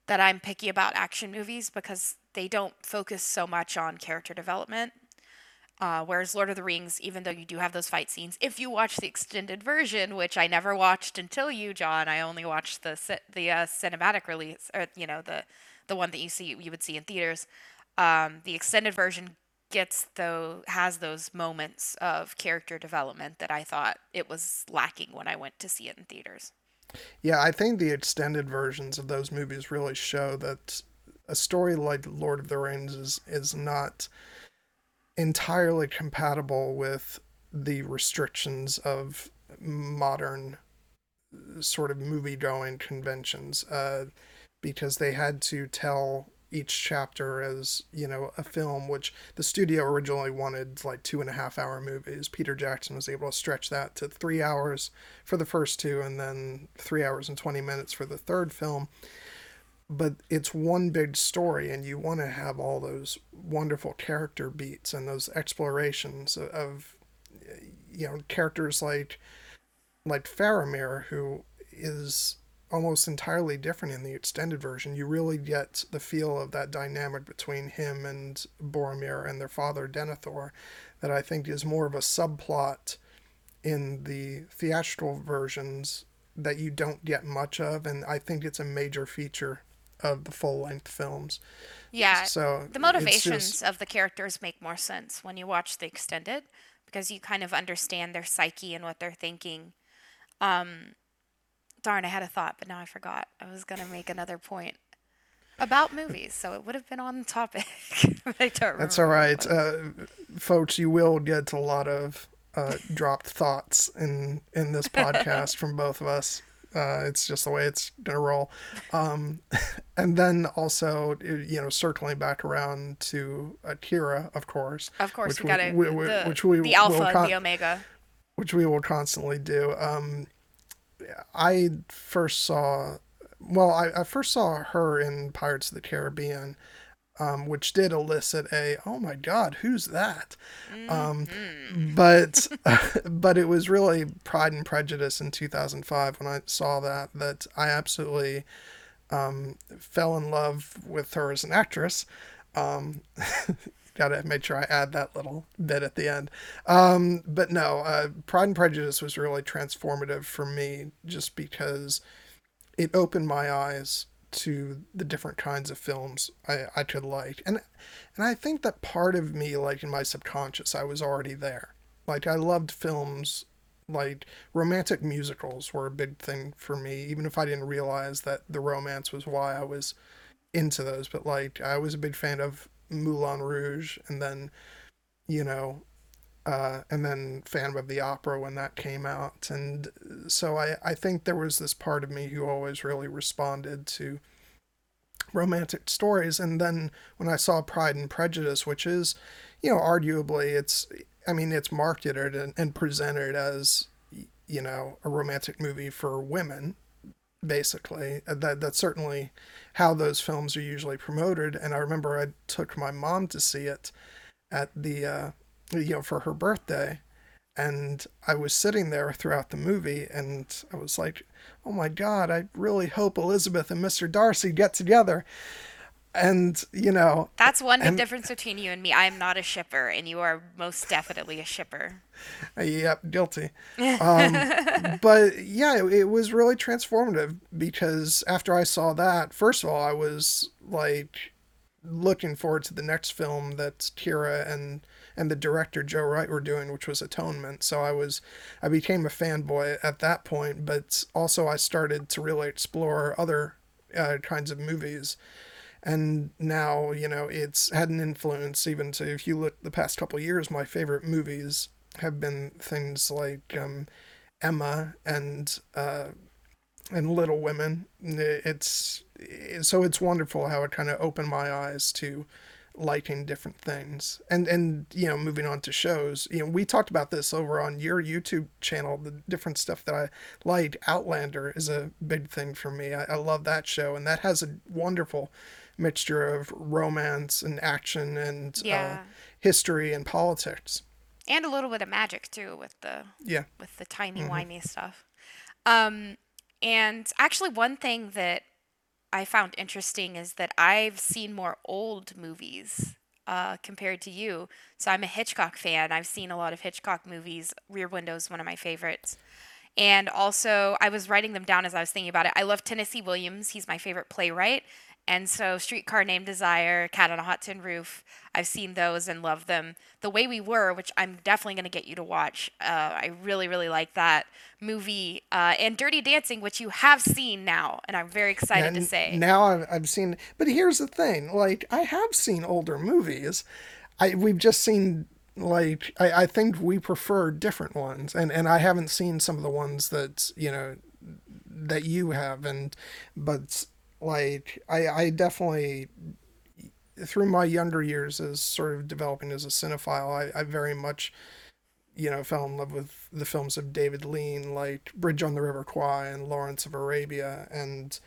that I'm picky about action movies because they don't focus so much on character development. Uh, whereas Lord of the Rings, even though you do have those fight scenes, if you watch the extended version, which I never watched until you, John, I only watched the the uh, cinematic release, or you know the the one that you see you would see in theaters. Um, the extended version gets though has those moments of character development that I thought it was lacking when I went to see it in theaters. Yeah, I think the extended versions of those movies really show that a story like Lord of the Rings is is not entirely compatible with the restrictions of modern sort of movie going conventions uh, because they had to tell each chapter as you know a film which the studio originally wanted like two and a half hour movies. Peter jackson was able to stretch that to three hours for the first two and then three hours and 20 minutes for the third film but it's one big story and you want to have all those wonderful character beats and those explorations of you know characters like like Faramir who is almost entirely different in the extended version. You really get the feel of that dynamic between him and Boromir and their father Denethor that I think is more of a subplot in the theatrical versions that you don't get much of and I think it's a major feature of the full length films. Yeah. So the motivations just... of the characters make more sense when you watch the extended because you kind of understand their psyche and what they're thinking. Um, Darn, I had a thought, but now I forgot. I was going to make another point about movies, so it would have been on topic. [laughs] I don't. That's all right. Uh, folks, you will get a lot of uh, dropped thoughts in, in this podcast from both of us. Uh, it's just the way it's gonna roll. Um, [laughs] and then also, you know, circling back around to Akira, of course. Of course, we, we gotta we, we, the, which we the alpha, con- the omega, which we will constantly do. Um, I first saw, well, I, I first saw her in Pirates of the Caribbean, um, which did elicit a oh my god who's that? Um, mm-hmm. but [laughs] [laughs] but it was really pride and prejudice in 2005 when i saw that that i absolutely um, fell in love with her as an actress. Um, [laughs] gotta make sure i add that little bit at the end. Um, but no uh, pride and prejudice was really transformative for me just because it opened my eyes to the different kinds of films I, I could like. And and I think that part of me, like in my subconscious, I was already there. Like I loved films like romantic musicals were a big thing for me, even if I didn't realize that the romance was why I was into those. But like I was a big fan of Moulin Rouge and then, you know, uh, and then Phantom of the Opera when that came out. And so I, I think there was this part of me who always really responded to romantic stories. And then when I saw Pride and Prejudice, which is, you know, arguably it's, I mean, it's marketed and, and presented as, you know, a romantic movie for women, basically. That that's certainly how those films are usually promoted. And I remember I took my mom to see it at the uh, you know, for her birthday. And I was sitting there throughout the movie and I was like, oh my God, I really hope Elizabeth and Mr. Darcy get together. And, you know. That's one big difference between you and me. I am not a shipper, and you are most definitely a shipper. Yep, guilty. Um, [laughs] but yeah, it, it was really transformative because after I saw that, first of all, I was like looking forward to the next film that Keira and and the director Joe Wright were doing, which was Atonement. So I was, I became a fanboy at that point, but also I started to really explore other uh, kinds of movies. And now, you know, it's had an influence even to, if you look the past couple years, my favorite movies have been things like um, Emma and uh, and Little Women. It's so it's wonderful how it kind of opened my eyes to liking different things. And and you know moving on to shows you know we talked about this over on your youtube channel the different stuff that i like. Outlander is a big thing for me. I, I love that show and that has a wonderful mixture of romance and action and uh, Yeah. uh, history and politics. And a little bit of magic too with the yeah. with the timey whiny stuff. Um, and actually, one thing that I found interesting is that I've seen more old movies uh, compared to you. So I'm a Hitchcock fan. I've seen a lot of Hitchcock movies. Rear Window is one of my favorites. And also, I was writing them down as I was thinking about it. I love Tennessee Williams. He's my favorite playwright. And so, Streetcar Named Desire, Cat on a Hot Tin Roof, I've seen those and love them. The Way We Were, which I'm definitely going to get you to watch. Uh, I really, really like that movie. Uh, and Dirty Dancing, which you have seen now, and I'm very excited to say. now I've, I've seen but here's the thing like i have seen older movies i we've just seen like i, I think we prefer different ones and and i haven't seen some of the ones that you know that you have and but like i i definitely through my younger years as sort of developing as a cinephile i, I very much you know, fell in love with the films of David Lean, like Bridge on the River Kwai and Lawrence of Arabia, and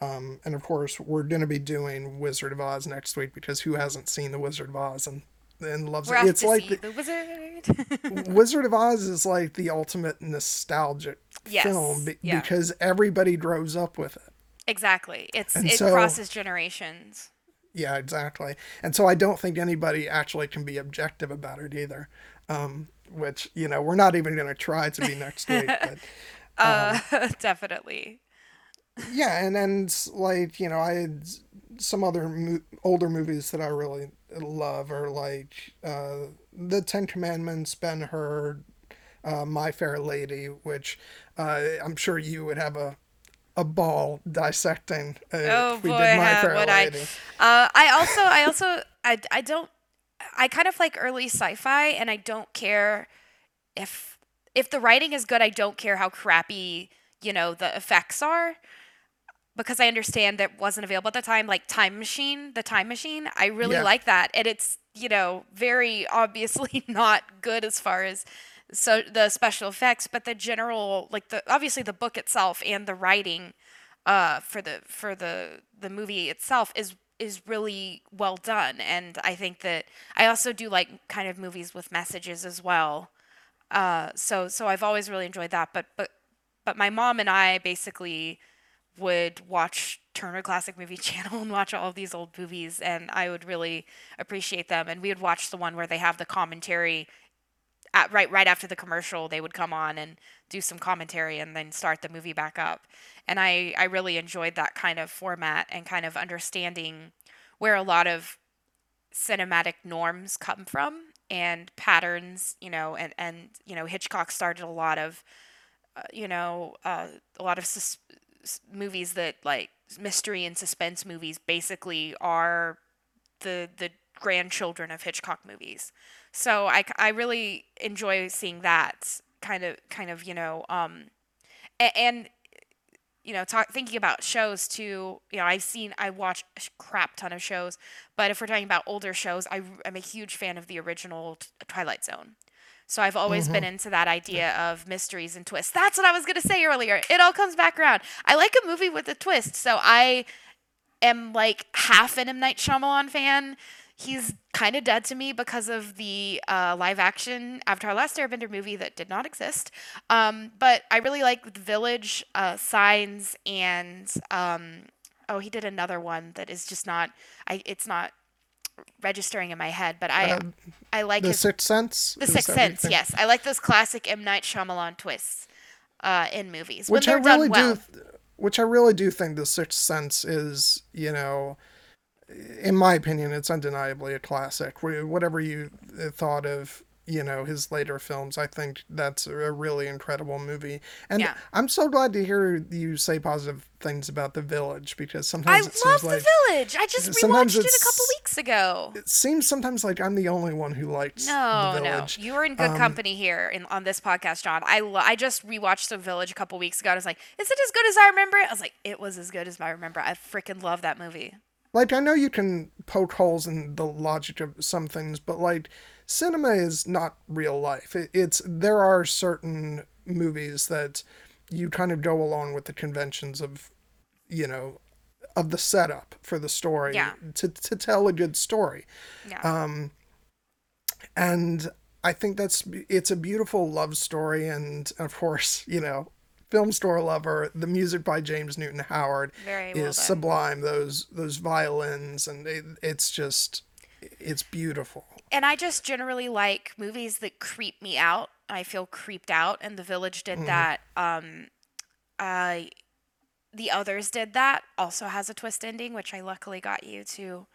um, and of course we're gonna be doing Wizard of Oz next week because who hasn't seen the Wizard of Oz and and loves We're it? It's like the, the Wizard. [laughs] Wizard of Oz is like the ultimate nostalgic Yes, film be- yeah. because everybody grows up with it. Exactly. It's And it so- crosses generations. Yeah, exactly. And so I don't think anybody actually can be objective about it either. Um, which you know we're not even gonna try to be next week, [laughs] but. Uh, [laughs] definitely. yeah and and like you know i had some other mo- older movies that i really love are like uh the ten commandments ben hur uh, my fair lady which uh, i'm sure you would have a a ball dissecting uh, Oh if we boy, did my uh, would I? Uh, I also, I also, I, I don't, I kind of like early sci-fi, and I don't care if if the writing is good. I don't care how crappy you know the effects are, because I understand that wasn't available at the time. Like Time Machine, the Time Machine, I really Yeah. like that, and it's you know very obviously [laughs] not good as far as so the special effects, but the general like the obviously the book itself and the writing uh, for the for the the movie itself is is really well done, and I think that I also do like kind of movies with messages as well. Uh, so so I've always really enjoyed that, but but but my mom and I basically would watch Turner Classic Movie [laughs] Channel and watch all of these old movies, and I would really appreciate them. And we would watch the one where they have the commentary at, right right after the commercial. They would come on and do some commentary and then start the movie back up. And I I really enjoyed that kind of format and kind of understanding where a lot of cinematic norms come from and patterns, you know, and and you know Hitchcock started a lot of uh, you know, uh, a lot of sus- movies that like mystery and suspense movies basically are the the grandchildren of Hitchcock movies. So I, I really enjoy seeing that kind of kind of you know um and, and you know talk, thinking about shows too you know I've seen I watch a crap ton of shows but if we're talking about older shows I, I'm a huge fan of the original t- Twilight Zone so I've always been into that idea of mysteries and twists. That's what I was going to say earlier. It all comes back around. I like a movie with a twist. So I am like half an M. Night Shyamalan fan. He's kind of dead to me because of the uh, live action Avatar Last Airbender movie that did not exist. Um, but I really like The Village, uh, Signs, and um, oh, he did another one that is just not. I it's not registering in my head, but I I like the his sixth sense the Sixth that what you Sense, yes. I like those classic M. Night Shyamalan twists uh, in movies. which I really done well. do, which I really do think the Sixth Sense is, you know, in my opinion, it's undeniably a classic. Whatever you uh, thought of you know his later films. I think that's a really incredible movie, and Yeah. I'm so glad to hear you say positive things about The Village because sometimes I it love seems like The Village. I just rewatched it a couple weeks ago. it seems sometimes like I'm the only one who liked No, The no, you were in good company here in, on this podcast, John. I lo- I just rewatched The Village a couple weeks ago. and I was like, is it as good as I remember it? I was like, it was as good as I remember. I freaking love that movie. Like I know you can poke holes in the logic of some things, but like cinema is not real life. It, it's there are certain movies that you kind of go along with the conventions of, you know, of the setup for the story Yeah. to to tell a good story. Yeah. Um, and I think that's it's a beautiful love story, and of course, you know, film score lover. The music by James Newton Howard Very well is done. sublime. Those those violins, and it, it's just it's beautiful. and I just generally like movies that creep me out. I feel creeped out, and The Village did that. Um, uh, the others did that. Also has a twist ending, which I luckily got you to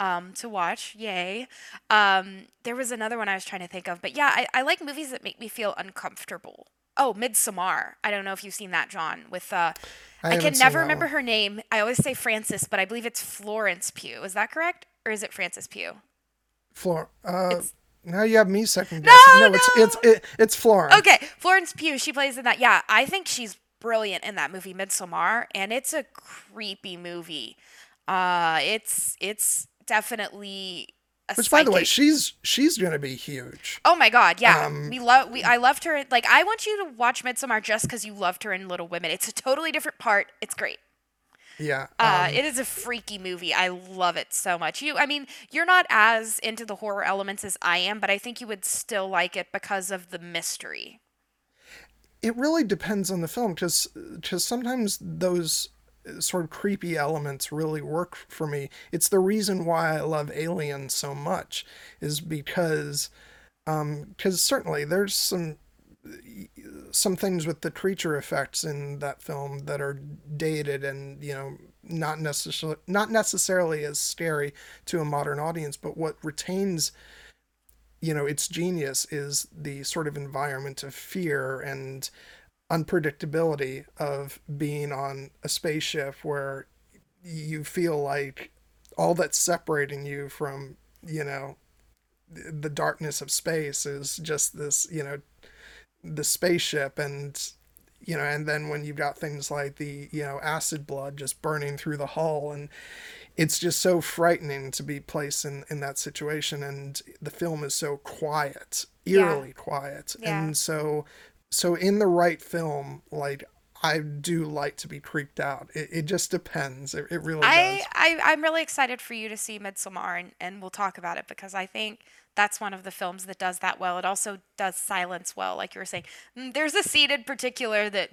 um, to watch. Yay! Um, there was another one I was trying to think of, but yeah, I, I like movies that make me feel uncomfortable. Oh, Midsommar. I don't know if you've seen that, John. With uh, I I, can never remember one. her name. I always say Frances, but I believe it's Florence Pugh. Is that correct, or is it Frances Pugh? Flor, uh, It's- now you have me second guessing. No, it's no. it's it, it's Florence. Okay, Florence Pugh. She plays in that. Yeah, I think she's brilliant in that movie Midsommar, and it's a creepy movie. Uh, it's it's definitely Which, by the way, she's she's gonna be huge. Oh my god, yeah. Um, we love we I loved her like I want you to watch Midsommar just cuz you loved her in Little Women. It's a totally different part. It's great. Yeah. Uh, um, it is a freaky movie. I love it so much. You I mean, you're not as into the horror elements as I am, but I think you would still like it because of the mystery. it really depends on the film because sometimes those sort of creepy elements really work for me. It's the reason why I love Alien so much is because um, because certainly there's some some things with the creature effects in that film that are dated and you know not necessarily not necessarily as scary to a modern audience but what retains you know its genius is the sort of environment of fear and unpredictability of being on a spaceship where you feel like all that's separating you from you know the darkness of space is just this you know the spaceship. And you know and then when you've got things like the you know acid blood just burning through the hull and it's just so frightening to be placed in in that situation. And the film is so quiet eerily quiet. Yeah. and so so in the right film like i do like to be creeped out it, it just depends it, it really I, does I I'm really excited for you to see Midsommar and, and we'll talk about it because I think that's one of the films that does that well. It also does silence well, like you were saying. Mm, There's a scene in particular that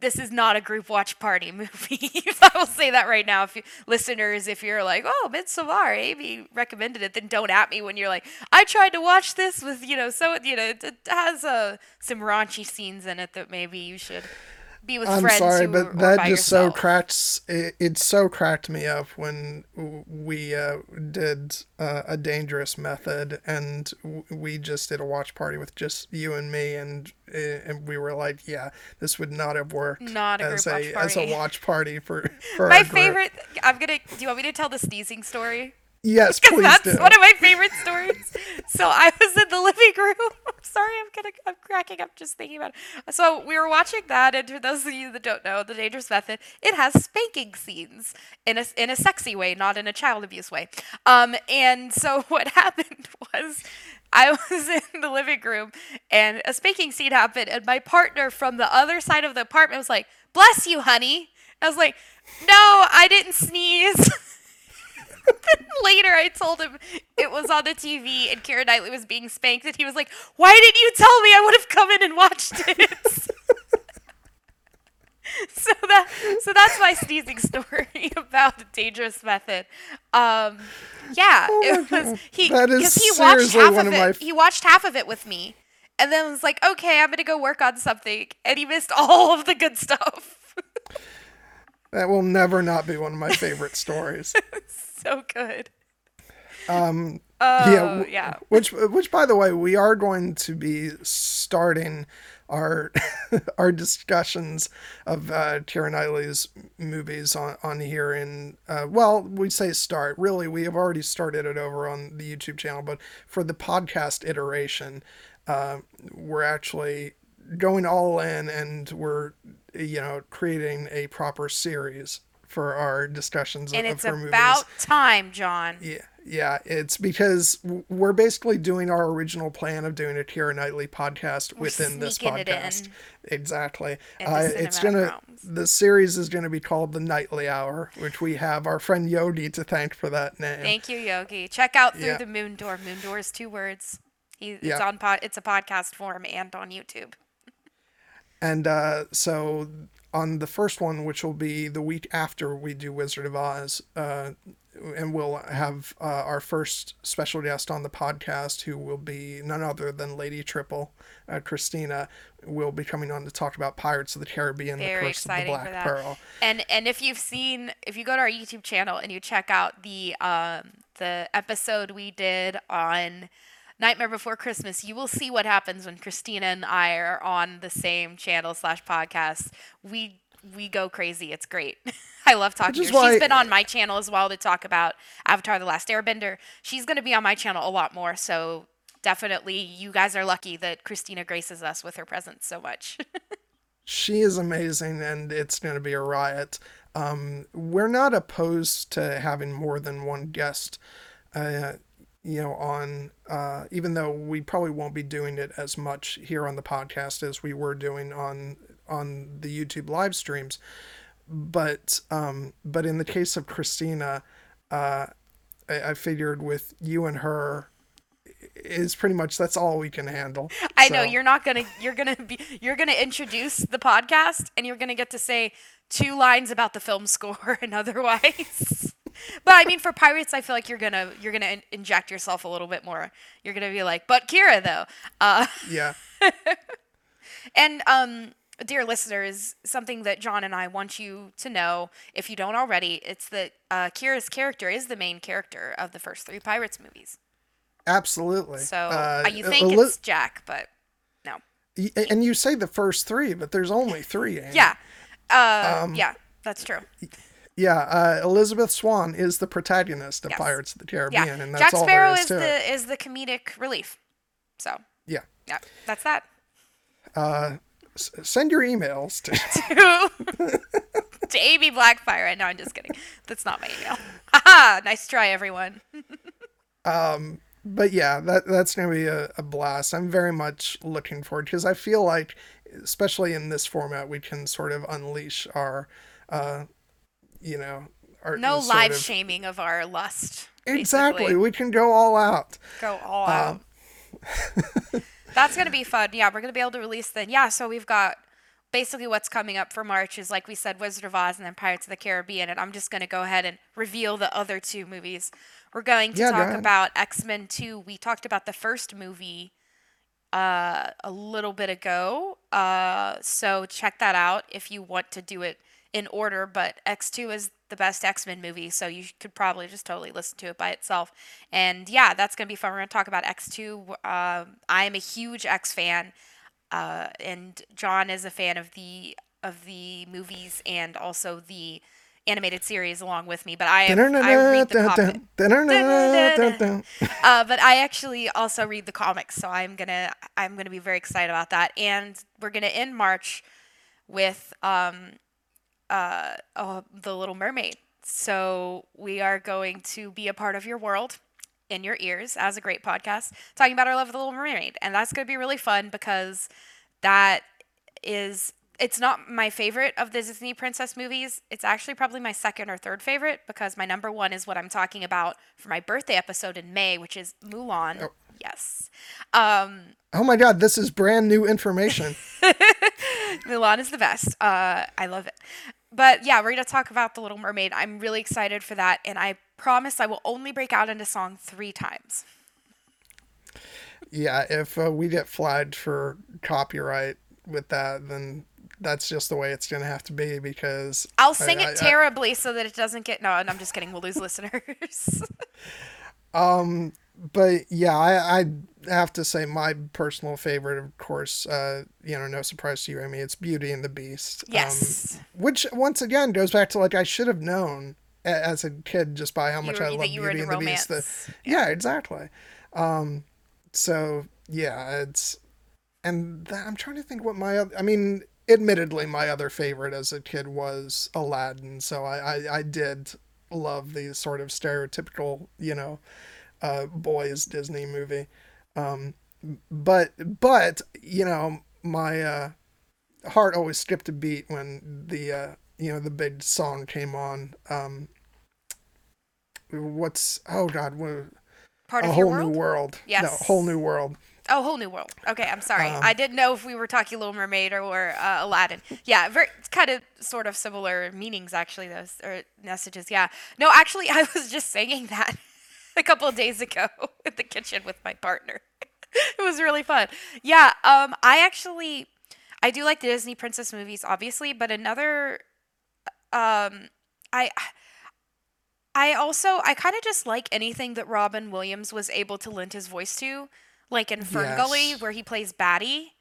this is not a group watch party [laughs] movie. [laughs] I will say that right now. If you, listeners, if you're like, oh, Midsommar, Amy recommended it, then don't at me when you're like, I tried to watch this with, you know, so, you know, it, it has uh, some raunchy scenes in it that maybe you should be with I'm friends sorry, but that just so yourself. cracks it, it so cracked me up when we uh, did uh, a dangerous method and we just did a watch party with just you and me and uh, and we were like, yeah, this would not have worked Not a as a watch as a party. watch party for [laughs] for My favorite. I'm gonna. Do you want me to tell the sneezing story? Yes, Because please that's do. one of my favorite stories. so I was in the living room. [laughs] I'm sorry, I'm gonna. I'm cracking up just thinking about it. So we were watching that, and for those of you that don't know, the Dangerous Method, it has spanking scenes in a in a sexy way, not in a child abuse way. Um, and so [laughs] what happened was. I was in the living room and a spanking scene happened, and my partner from the other side of the apartment was like, Bless you, honey. I was like, No, I didn't sneeze. [laughs] [laughs] later I told him it was on the TV and Keira Knightley was being spanked, and he was like, Why didn't you tell me? I would have come in and watched it. [laughs] so that so that's my sneezing story [laughs] about the dangerous method. Um yeah, it was he Oh because he watched half of of it. f- he watched half of it with me. And then was like, okay, I'm gonna go work on something. And he missed all of the good stuff. That will never not be one of my favorite stories. [laughs] so good. Um, [laughs] Oh, yeah, w- yeah. Which, which, by the way, we are going to be starting our [laughs] our discussions of uh, Keira Knightley's movies on on here. And uh, well, we say start. Really, we have already started it over on the YouTube channel, but for the podcast iteration, uh, we're actually going all in, and we're you know creating a proper series for our discussions And of it's her movies. about time, John. Yeah, yeah, it's because we're basically doing our original plan of doing a Keira Knightley podcast within this podcast. in. Exactly. Uh, it's gonna realms. the series is gonna be called the Knightley Hour, which we have our friend Yogi to thank for that name. Thank you, Yogi. Check out Through Yeah. the Moon Door. Moon Door is two words. He, it's Yeah. on pod, it's a podcast form and on YouTube. And uh, so on the first one, which will be the week after we do Wizard of Oz, uh, and we'll have uh, our first special guest on the podcast, who will be none other than Lady Triple, uh, Christina, will be coming on to talk about Pirates of the Caribbean, Very the Curse of the Black. Pearl. And and if you've seen, if you go to our YouTube channel and you check out the um the episode we did on Nightmare Before Christmas, you will see what happens when Christina and I are on the same channel slash podcast. We we go crazy. It's great. [laughs] I love talking to her. why- She's been on my channel as well to talk about Avatar: The Last Airbender. She's going to be on my channel a lot more. So definitely, you guys are lucky that Christina graces us with her presence so much. [laughs] She is amazing, and it's going to be a riot. Um, we're not opposed to having more than one guest, uh, you know, on, uh, even though we probably won't be doing it as much here on the podcast as we were doing on on the YouTube live streams. But um, but in the case of Christina, uh, I, I figured with you and her is pretty much that's all we can handle. I know you're not gonna you're gonna be you're gonna introduce the podcast and you're gonna get to say two lines about the film score [laughs] and otherwise. But I mean, for pirates, I feel like you're gonna you're gonna in- inject yourself a little bit more. You're gonna be like, but Keira though, uh, Yeah. [laughs] and um, dear listeners, something that John and I want you to know, if you don't already, it's that uh, Keira's character is the main character of the first three pirates movies. Absolutely. So Uh, uh, you think Eli- it's Jack, but no. And you say the first three, but there's only three. Yeah. Uh, Um, yeah, that's true. Yeah. Uh, Elizabeth Swann is the protagonist of Yes. Pirates of the Caribbean, Yeah. and that's Jack all Sparrow there is is to it. the is the comedic relief. So Yeah. yeah, that's that. S- send your emails to. [laughs] to AB Blackfyre. No, I'm just kidding. That's not my email. [laughs] Haha, nice try, everyone. [laughs] um, but yeah, that that's gonna be a, a blast. I'm very much looking forward because I feel like, especially in this format, we can sort of unleash our, uh, you know, our No live of- shaming of our lust. Exactly, basically. we can go all out. Go all Um, out. [laughs] That's gonna be fun. Yeah, we're gonna be able to release then. Yeah, so we've got basically what's coming up for March is like we said, Wizard of Oz and then Pirates of the Caribbean. And I'm just gonna go ahead and reveal the other two movies. We're going to Yeah, talk ahead. about X Men Two. We talked about the first movie uh, a little bit ago. Uh, so check that out if you want to do it in order. But X2 is the best X Men movie, so you could probably just totally listen to it by itself. And yeah, that's going to be fun. We're going to talk about X2. Um, I am a huge X fan, uh, and John is a fan of the of the movies and also the animated series along with me. But I, am, I read the comic. Uh, but I actually also read the comics, so I'm gonna I'm gonna be very excited about that. And we're gonna end March with um, uh, oh, the Little Mermaid. So we are going to be a part of your world in your ears as a great podcast, talking about our love of the Little Mermaid, and that's gonna be really fun because that is it's not my favorite of the Disney princess movies. It's actually probably my second or third favorite because my number one is what I'm talking about for my birthday episode in May, which is Mulan. Yes. Um, Oh my god, this is brand new information. [laughs] Mulan is the best. Uh, I love it. But yeah, we're going to talk about The Little Mermaid. I'm really excited for that. And I promise I will only break out into song three times. yeah, if uh, we get flagged for copyright with that, then that's just the way it's gonna have to be because I'll sing I- it I- I- terribly so that it doesn't get. No, and I'm just kidding. We'll lose [laughs] listeners. Um, but yeah, I, I have to say my personal favorite, of course, uh, you know, no surprise to you, Amy, it's Beauty and the Beast. Yes. Um, which once again goes back to like I should have known a- as a kid just by how much were- I love Beauty and the Beast. The- romance. yeah, exactly. Um, so yeah, it's and that, I'm trying to think what my oth- I mean, admittedly, my other favorite as a kid was Aladdin. So I I, I did love the sort of stereotypical, you know, uh, boys Disney movie. Um, but but you know my uh, heart always skipped a beat when the uh, you know the big song came on. Um, what's oh god, what, Part a of your whole world. new world. No, Yes. whole new world. Oh, whole new world. Okay, I'm sorry. Um, I didn't know if we were talking Little Mermaid or, or uh, Aladdin. Yeah, very kind of sort of similar meanings actually. Those or messages. Yeah. No, actually, [laughs] I was just singing that [laughs] a couple of days ago [laughs] in the kitchen with my partner. [laughs] it was really fun. Yeah. Um, I actually, I do like the Disney princess movies, obviously, but another, um, I. I also I kind of just like anything that Robin Williams was able to lend his voice to, like in Fern Gully Yes. where he plays Batty.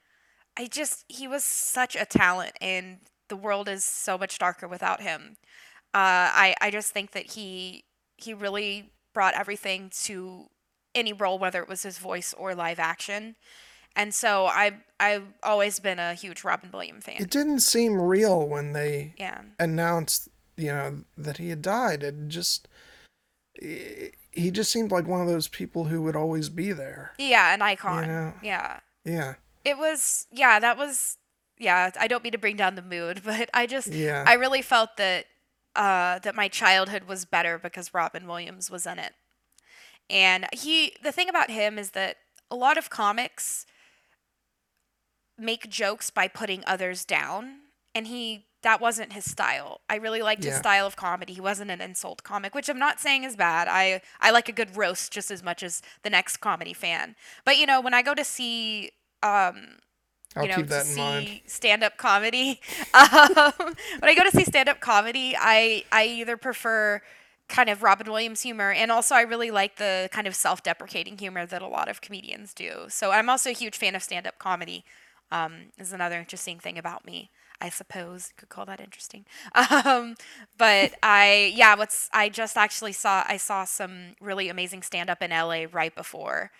I just he was such a talent, and the world is so much darker without him. Uh, I I just think that he he really brought everything to any role, whether it was his voice or live action. And so I I've always been a huge Robin Williams fan. It didn't seem real when they yeah. announced, you know, that he had died. It just he just seemed like one of those people who would always be there. Yeah, an icon. know. Yeah. Yeah. It was yeah, that was yeah, I don't mean to bring down the mood, [laughs] but I just Yeah. I really felt that uh that my childhood was better because Robin Williams was in it. And he the thing about him is that a lot of comics make jokes by putting others down and he that wasn't his style. I really liked his style of comedy. He wasn't an insult comic, which I'm not saying is bad. I I like a good roast just as much as the next comedy fan. But you know, when I go to see um I'll you know, keep to that in mind. see stand-up comedy. [laughs] Um, when I go to see stand-up comedy, I I either prefer kind of Robin Williams humor, and also I really like the kind of self-deprecating humor that a lot of comedians do. So I'm also a huge fan of stand-up comedy. Um, is another interesting thing about me. I suppose you could call that interesting. [laughs] Um, but I, yeah, what's I just actually saw I saw some really amazing stand-up in LA right before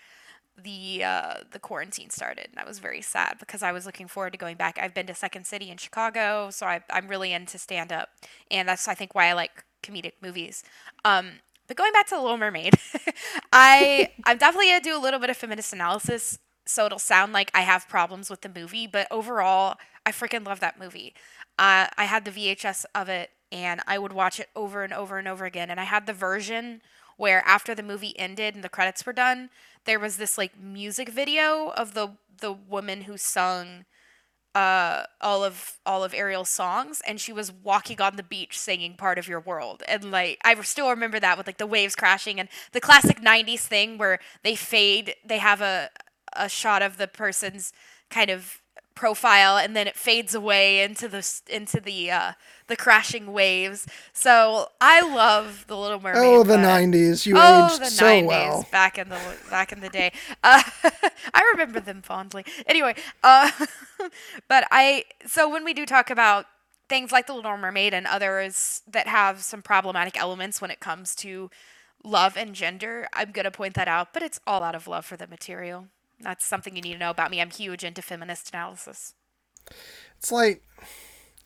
the uh, the quarantine started, and I was very sad because I was looking forward to going back. I've been to Second City in Chicago, so I, I'm really into stand up, and that's I think why I like comedic movies. Um, but going back to The Little Mermaid, [laughs] I I'm definitely gonna do a little bit of feminist analysis, so it'll sound like I have problems with the movie, but overall, I freaking love that movie. Uh, I had the VHS of it, and I would watch it over and over and over again. And I had the version where after the movie ended and the credits were done, there was this like music video of the the woman who sung uh all of all of Ariel's songs and she was walking on the beach singing part of your world. And like I still remember that with like the waves crashing and the classic 90s thing where they fade they have a a shot of the person's kind of profile and then it fades away into the into the uh the crashing waves so I love the little mermaid Oh, the but- '90s! You oh, aged the so 90s well. back in the back in the day. [laughs] Uh, I remember them fondly. Anyway, uh, [laughs] but I so when we do talk about things like the Little Mermaid and others that have some problematic elements when it comes to love and gender, I'm gonna point that out. But it's all out of love for the material. That's something you need to know about me. I'm huge into feminist analysis. It's like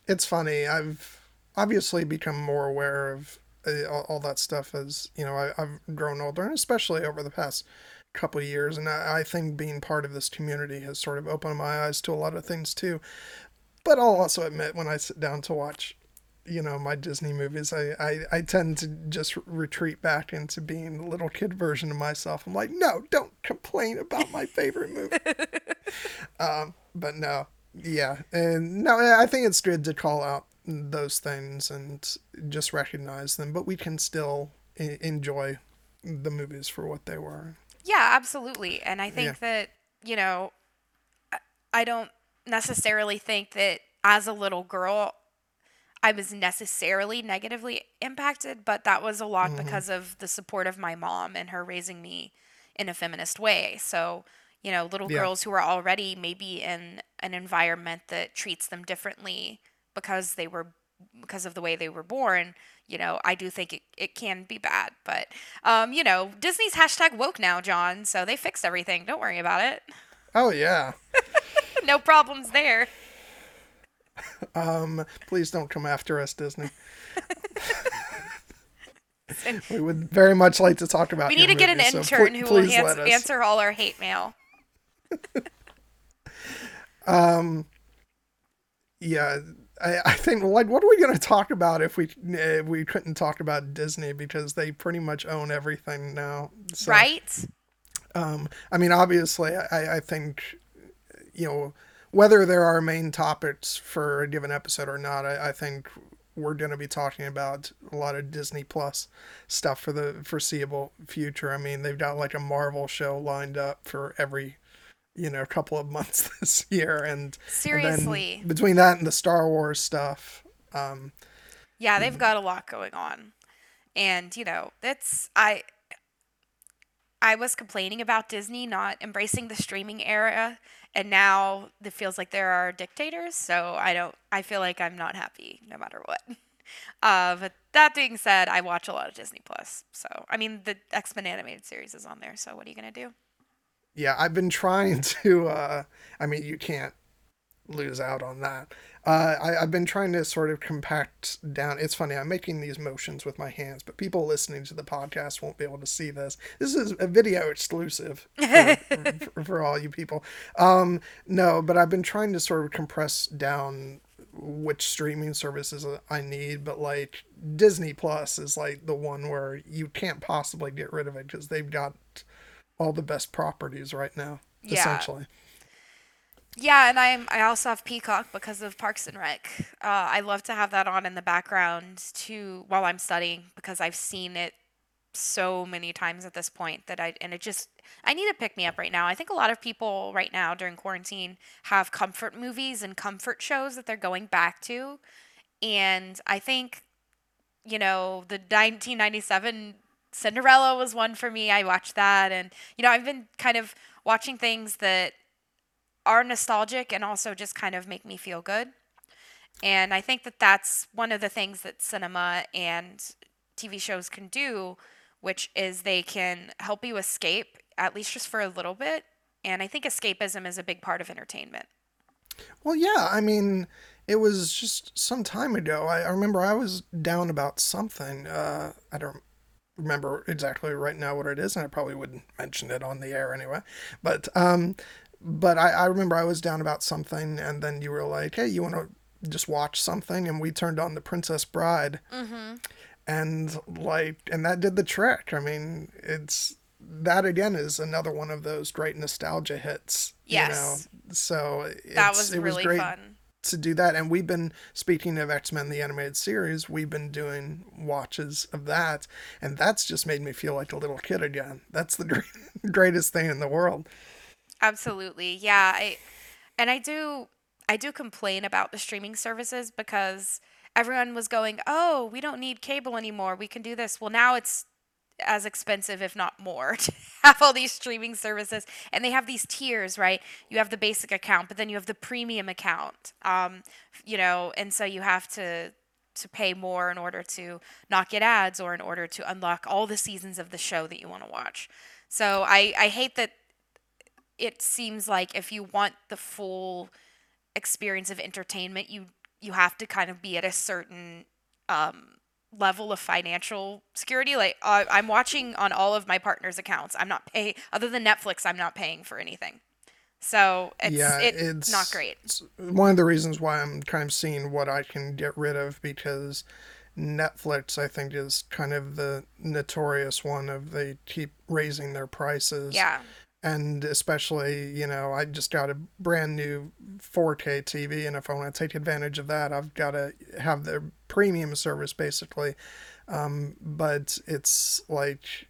it's funny. I've obviously become more aware of uh, all, that stuff as you know I, I've grown older, and especially over the past couple years. And I, I think being part of this community has sort of opened my eyes to a lot of things too. But I'll also admit when I sit down to watch, you know, my Disney movies, I, I, I tend to just retreat back into being the little kid version of myself. I'm like, no, don't complain about my favorite movie. [laughs] um, but no, yeah, and no, I think it's good to call out those things and just recognize them, but we can still e- enjoy the movies for what they were. Yeah, absolutely. And I think Yeah. that, you know, I- I don't necessarily think that as a little girl, I was necessarily negatively impacted, but that was a lot mm-hmm. because of the support of my mom and her raising me in a feminist way. So, you know, little yeah. girls who are already maybe in an environment that treats them differently because they were because of the way they were born, you know, I do think it, it can be bad. But, um, you know, Disney's hashtag woke now, John. So they fixed everything. Don't worry about it. Oh, yeah. [laughs] no problems there. Um, please don't come after us, Disney. [laughs] we would very much like to talk about. We need to get an intern so pl- who will ans- answer all our hate mail. [laughs] um. Yeah, I, I think like what are we going to talk about if we if we couldn't talk about Disney because they pretty much own everything now. So, right. Um. I mean, obviously, I I think you know whether there are main topics for a given episode or not, I, I think we're going to be talking about a lot of Disney Plus stuff for the foreseeable future. I mean, they've got like a Marvel show lined up for every, you know, couple of [laughs] months this year, and seriously, and between that and the Star Wars stuff, um, yeah, they've got a lot going on, and you know, that's I. I was complaining about Disney not embracing the streaming era and now it feels like there are dictators so i don't i feel like i'm not happy no matter what. [laughs] Uh, but that being said i watch a lot of disney plus so i mean the x-men animated series is on there so what are you gonna do? Yeah i've been trying [laughs] to uh i mean you can't lose out on that uh, I, have been trying to sort of compact down. It's funny, I'm making these motions with my hands, but people listening to the podcast won't be able to see this. This is a video exclusive for, [laughs] for, for all you people. Um, no, but I've been trying to sort of compress down which streaming services I need, but like Disney Plus is like the one where you can't possibly get rid of it because they've got all the best properties right now, yeah. essentially. Yeah, and I I also have Peacock because of Parks and Rec. Uh, I love to have that on in the background too while I'm studying because I've seen it so many times at this point that I and it just I need to pick me up right now. I think a lot of people right now during quarantine have comfort movies and comfort shows that they're going back to, and I think you know the 1997 Cinderella was one for me. I watched that, and you know I've been kind of watching things that are nostalgic and also just kind of make me feel good. And I think that that's one of the things that cinema and TV shows can do, which is they can help you escape, at least just for a little bit. And I think escapism is a big part of entertainment. Well, yeah. I mean, it was just some time ago. I, I remember I was down about something. Uh, I don't remember exactly right now what it is, and I probably wouldn't mention it on the air anyway. But um, but I, I remember I was down about something, and then you were like, "Hey, you want to just watch something?" And we turned on The Princess Bride, mm-hmm. and like, and that did the trick. I mean, it's that again is another one of those great nostalgia hits. Yes. You know? So that was it really was great fun to do that. And we've been speaking of X Men the animated series. We've been doing watches of that, and that's just made me feel like a little kid again. That's the great, [laughs] greatest thing in the world. Absolutely. Yeah, I and I do I do complain about the streaming services because everyone was going, "Oh, we don't need cable anymore. We can do this." Well, now it's as expensive if not more [laughs] to have all these streaming services and they have these tiers right you have the basic account but then you have the premium account um, you know and so you have to to pay more in order to not get ads or in order to unlock all the seasons of the show that you want to watch so i i hate that it seems like if you want the full experience of entertainment, you you have to kind of be at a certain um, level of financial security. Like uh, I'm watching on all of my partner's accounts. I'm not paying other than Netflix. I'm not paying for anything. So it's yeah, it's, it's not great. It's one of the reasons why I'm kind of seeing what I can get rid of because Netflix, I think, is kind of the notorious one of they keep raising their prices. Yeah and especially you know i just got a brand new 4k tv and if i want to take advantage of that. I've got to have the premium service basically. Um, but it's like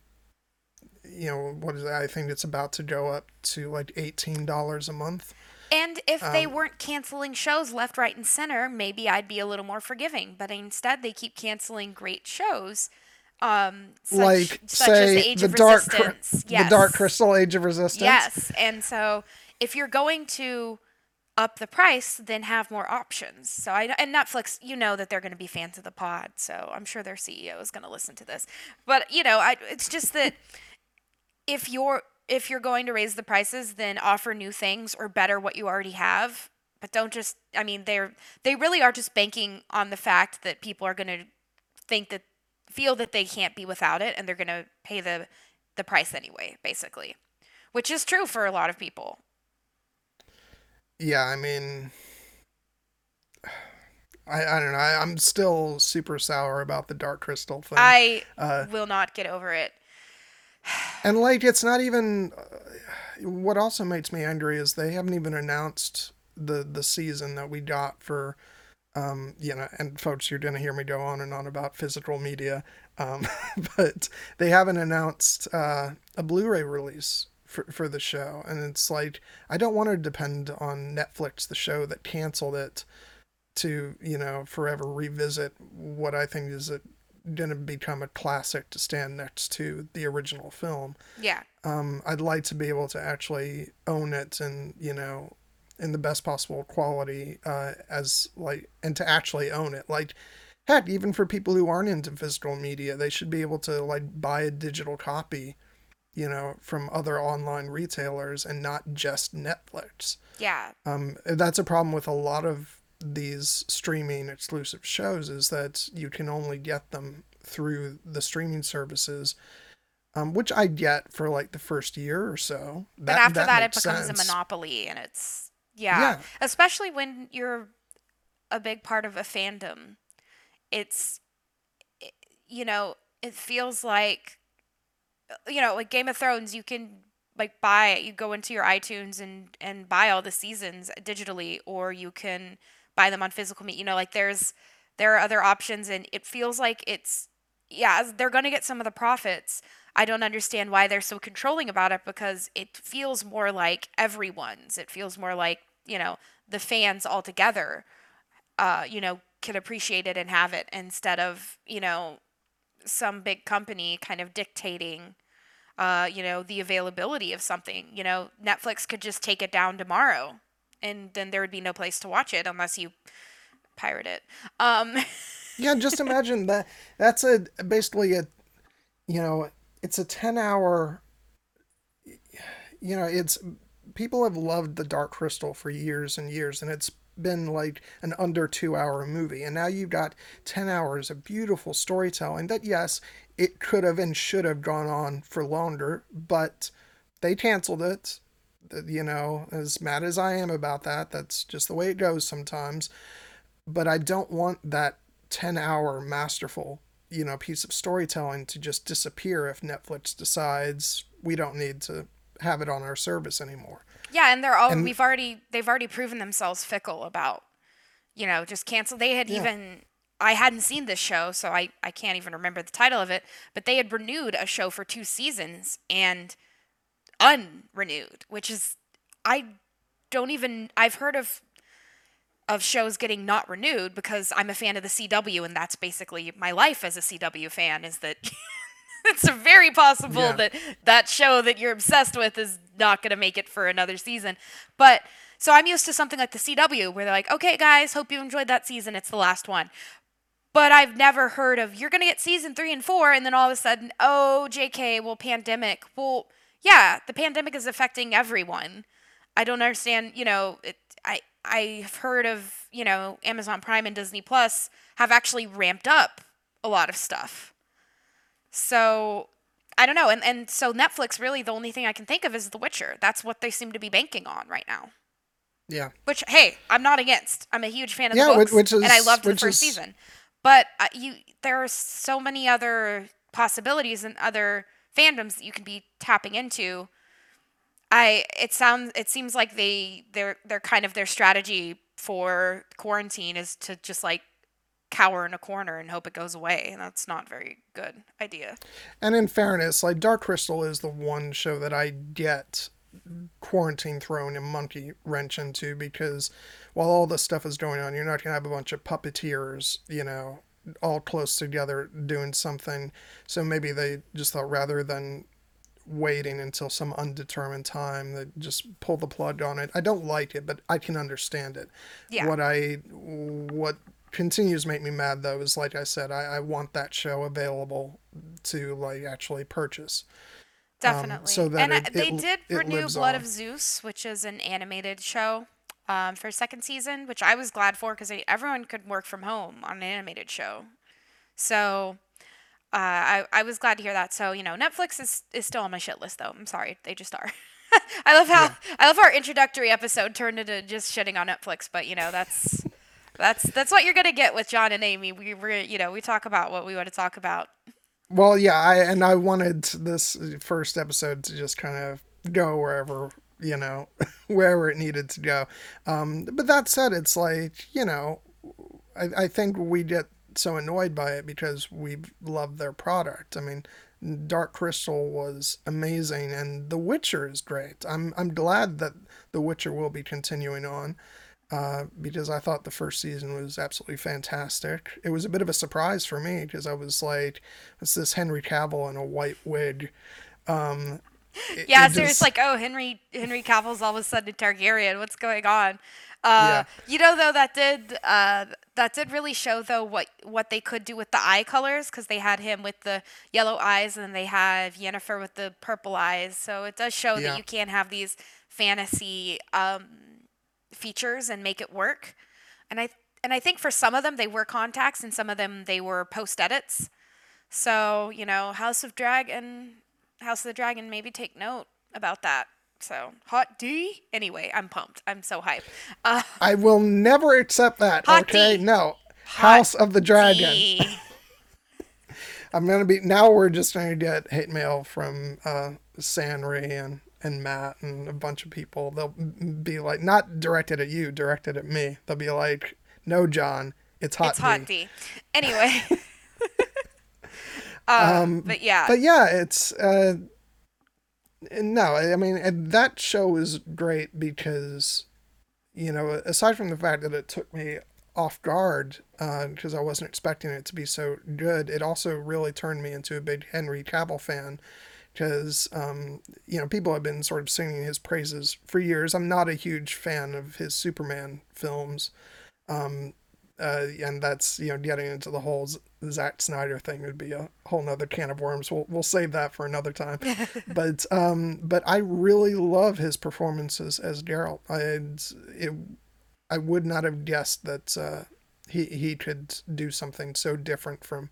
you know what is it? i think it's about to go up to like $18 a month. And if they Um, weren't canceling shows left, right, and center, maybe I'd be a little more forgiving. But instead, they keep canceling great shows, um, such, like such say Age the of dark Resistance. the dark crystal age of resistance Yes, and so if you're going to up the price, then have more options. So I and Netflix, you know that they're going to be fans of the pod, so I'm sure their CEO is going to listen to this. But you know, I it's just that if you're if you're going to raise the prices, then offer new things or better what you already have. But don't just I mean they're they really are just banking on the fact that people are going to think that feel that they can't be without it and they're going to pay the the price anyway, basically. Which is true for a lot of people. yeah i mean I, I don't know I, i'm still super sour about the dark crystal thing I uh, will not get over it. [sighs] and like it's not even uh, what also makes me angry is they haven't even announced the the season that we got for um you know and folks you're gonna hear me go on and on about physical media. Um [laughs] but they haven't announced uh a blu-ray release for, for the show. And it's like i don't want to depend on netflix the show that canceled it to you know forever revisit what i think is gonna become a classic to stand next to the original film. Yeah. um, I'd like to be able to actually own it and you know in the best possible quality uh, as like and to actually own it like heck even for people who aren't into physical media they should be able to like buy a digital copy you know from other online retailers and not just netflix Yeah. um, that's a problem with a lot of these streaming exclusive shows is that you can only get them through the streaming services um, which I get for like the first year or so. but after that, it becomes sense. a monopoly, and it's yeah. Yeah. Especially when you're a big part of a fandom, it's it- you know it feels like you know like Game of Thrones. You can like buy. You go into your iTunes and and buy all the seasons digitally, or you can buy them on physical media. You know, like there's there are other options, and it feels like it's yeah they're going to get some of the profits. I don't understand why they're so controlling about it because it feels more like everyone's. It feels more like, you know, the fans all together, uh, you know, can appreciate it and have it instead of, you know, some big company kind of dictating, uh, you know, the availability of something. You know, Netflix could just take it down tomorrow and then there would be no place to watch it unless you pirate it. Um, Yeah, just [laughs] imagine that. That's a basically a, you know, it's a ten hour. You know, it's people have loved the Dark Crystal for years and years, and it's been like an under two hour movie, and now you've got ten hours of beautiful storytelling. That yes, it could have and should have gone on for longer, but they canceled it. You know, as mad as I am about that, that's just the way it goes sometimes. But I don't want that 10 hour masterful you know piece of storytelling to just disappear if netflix decides we don't need to have it on our service anymore Yeah, and they're all And- we've already they've already proven themselves fickle about you know, just cancel. They had Yeah. even I hadn't seen this show, so I I can't even remember the title of it, but they had renewed a show for two seasons and unrenewed, which is I don't even I've heard of of shows getting not renewed because I'm a fan of the CW and that's basically my life as a CW fan is that [laughs] it's very possible Yeah. that that show that you're obsessed with is not going to make it for another season. But so I'm used to something like the CW where they're like, "Okay guys, hope you enjoyed that season. It's the last one." But I've never heard of you're going to get season 3 and 4 and then all of a sudden, "Oh, JK, well pandemic." Well, yeah, the pandemic is affecting everyone. I don't understand, you know, it, I I've heard of, you know, Amazon Prime and Disney Plus have actually ramped up a lot of stuff. So, I don't know. And and so Netflix really the only thing I can think of is The Witcher. That's what they seem to be banking on right now. yeah Which hey, I'm not against. I'm a huge fan of Yeah, the books, which is, and I loved the first is- season. But uh, you, there are so many other possibilities and other fandoms that you can be tapping into. I it sounds it seems like they they're they're kind of their strategy for quarantine is to just like cower in a corner and hope it goes away, and that's not very good idea. and in fairness like dark crystal is the one show that i get quarantine thrown a monkey wrench into because while all this stuff is going on, you're not gonna have a bunch of puppeteers, you know, all close together doing something. So maybe they just thought rather than waiting until some undetermined time that just pull the plug on it. I don't like it, but I can understand it. Yeah. What I what continues to make me mad though is like I said, I, I want that show available to like actually purchase. Definitely. so that and I, it- they it- did it renew Blood on. of Zeus, which is an animated show um, for second season, which I was glad for because everyone could work from home on an animated show. So I, I was glad to hear that. So, you know, Netflix is, is still on my shit list, though. I'm sorry. They just are. [laughs] I love how I love how our introductory episode turned into just shitting on Netflix, but you know that's that's that's what you're gonna get with John and Amy. We were you know we talk about what we want to talk about. Well, yeah, I and I wanted this first episode to just kind of go wherever you know [laughs] wherever it needed to go. Um, but that said, it's like you know, I, I think we get so annoyed by it because we love their product. I mean, Dark Crystal was amazing, and The Witcher is great. I'm I'm glad that The Witcher will be continuing on. Uh, because I thought the first season was absolutely fantastic. It was a bit of a surprise for me because I was like, "What's this Henry Cavill in a white wig?" Um, it- Yeah, it so it's just- like, oh, Henry Henry Cavill's all of a sudden a Targaryen. What's going on? Uh, You know, though that did uh, that did really show though what what they could do with the eye colors because they had him with the yellow eyes and they have Yennefer with the purple eyes. So it does show Yeah. that you can have these fantasy um, features and make it work. And I and I think for some of them they were contacts and some of them they were post edits. So, you know, House of Dragon, House of the Dragon, maybe take note about that. So, hot D? Anyway, I'm pumped. I'm so hyped. Uh, I will never accept that. Hot okay, tea. no. House of the Dragon. D. [laughs] I'm gonna be now. We're just gonna get hate mail from uh, Sanri and and Matt and a bunch of people. They'll be like, not directed at you, directed at me. They'll be like, "No, John, it's hot." it's hot D." D. Anyway. [laughs] [laughs] um, but yeah. But yeah, it's uh, no. I mean, that show is great because you know, aside from the fact that it took me off guard because I wasn't expecting it to be so good, it also really turned me into a big Henry Cavill fan. Because um, you know, people have been sort of singing his praises for years. I'm not a huge fan of his Superman films, um, uh, and that's you know getting into the whole Zack Snyder thing would be a whole nother can of worms. We'll we'll save that for another time. [laughs] but um, but I really love his performances as Geralt. I it, I would not have guessed that uh, he he could do something so different from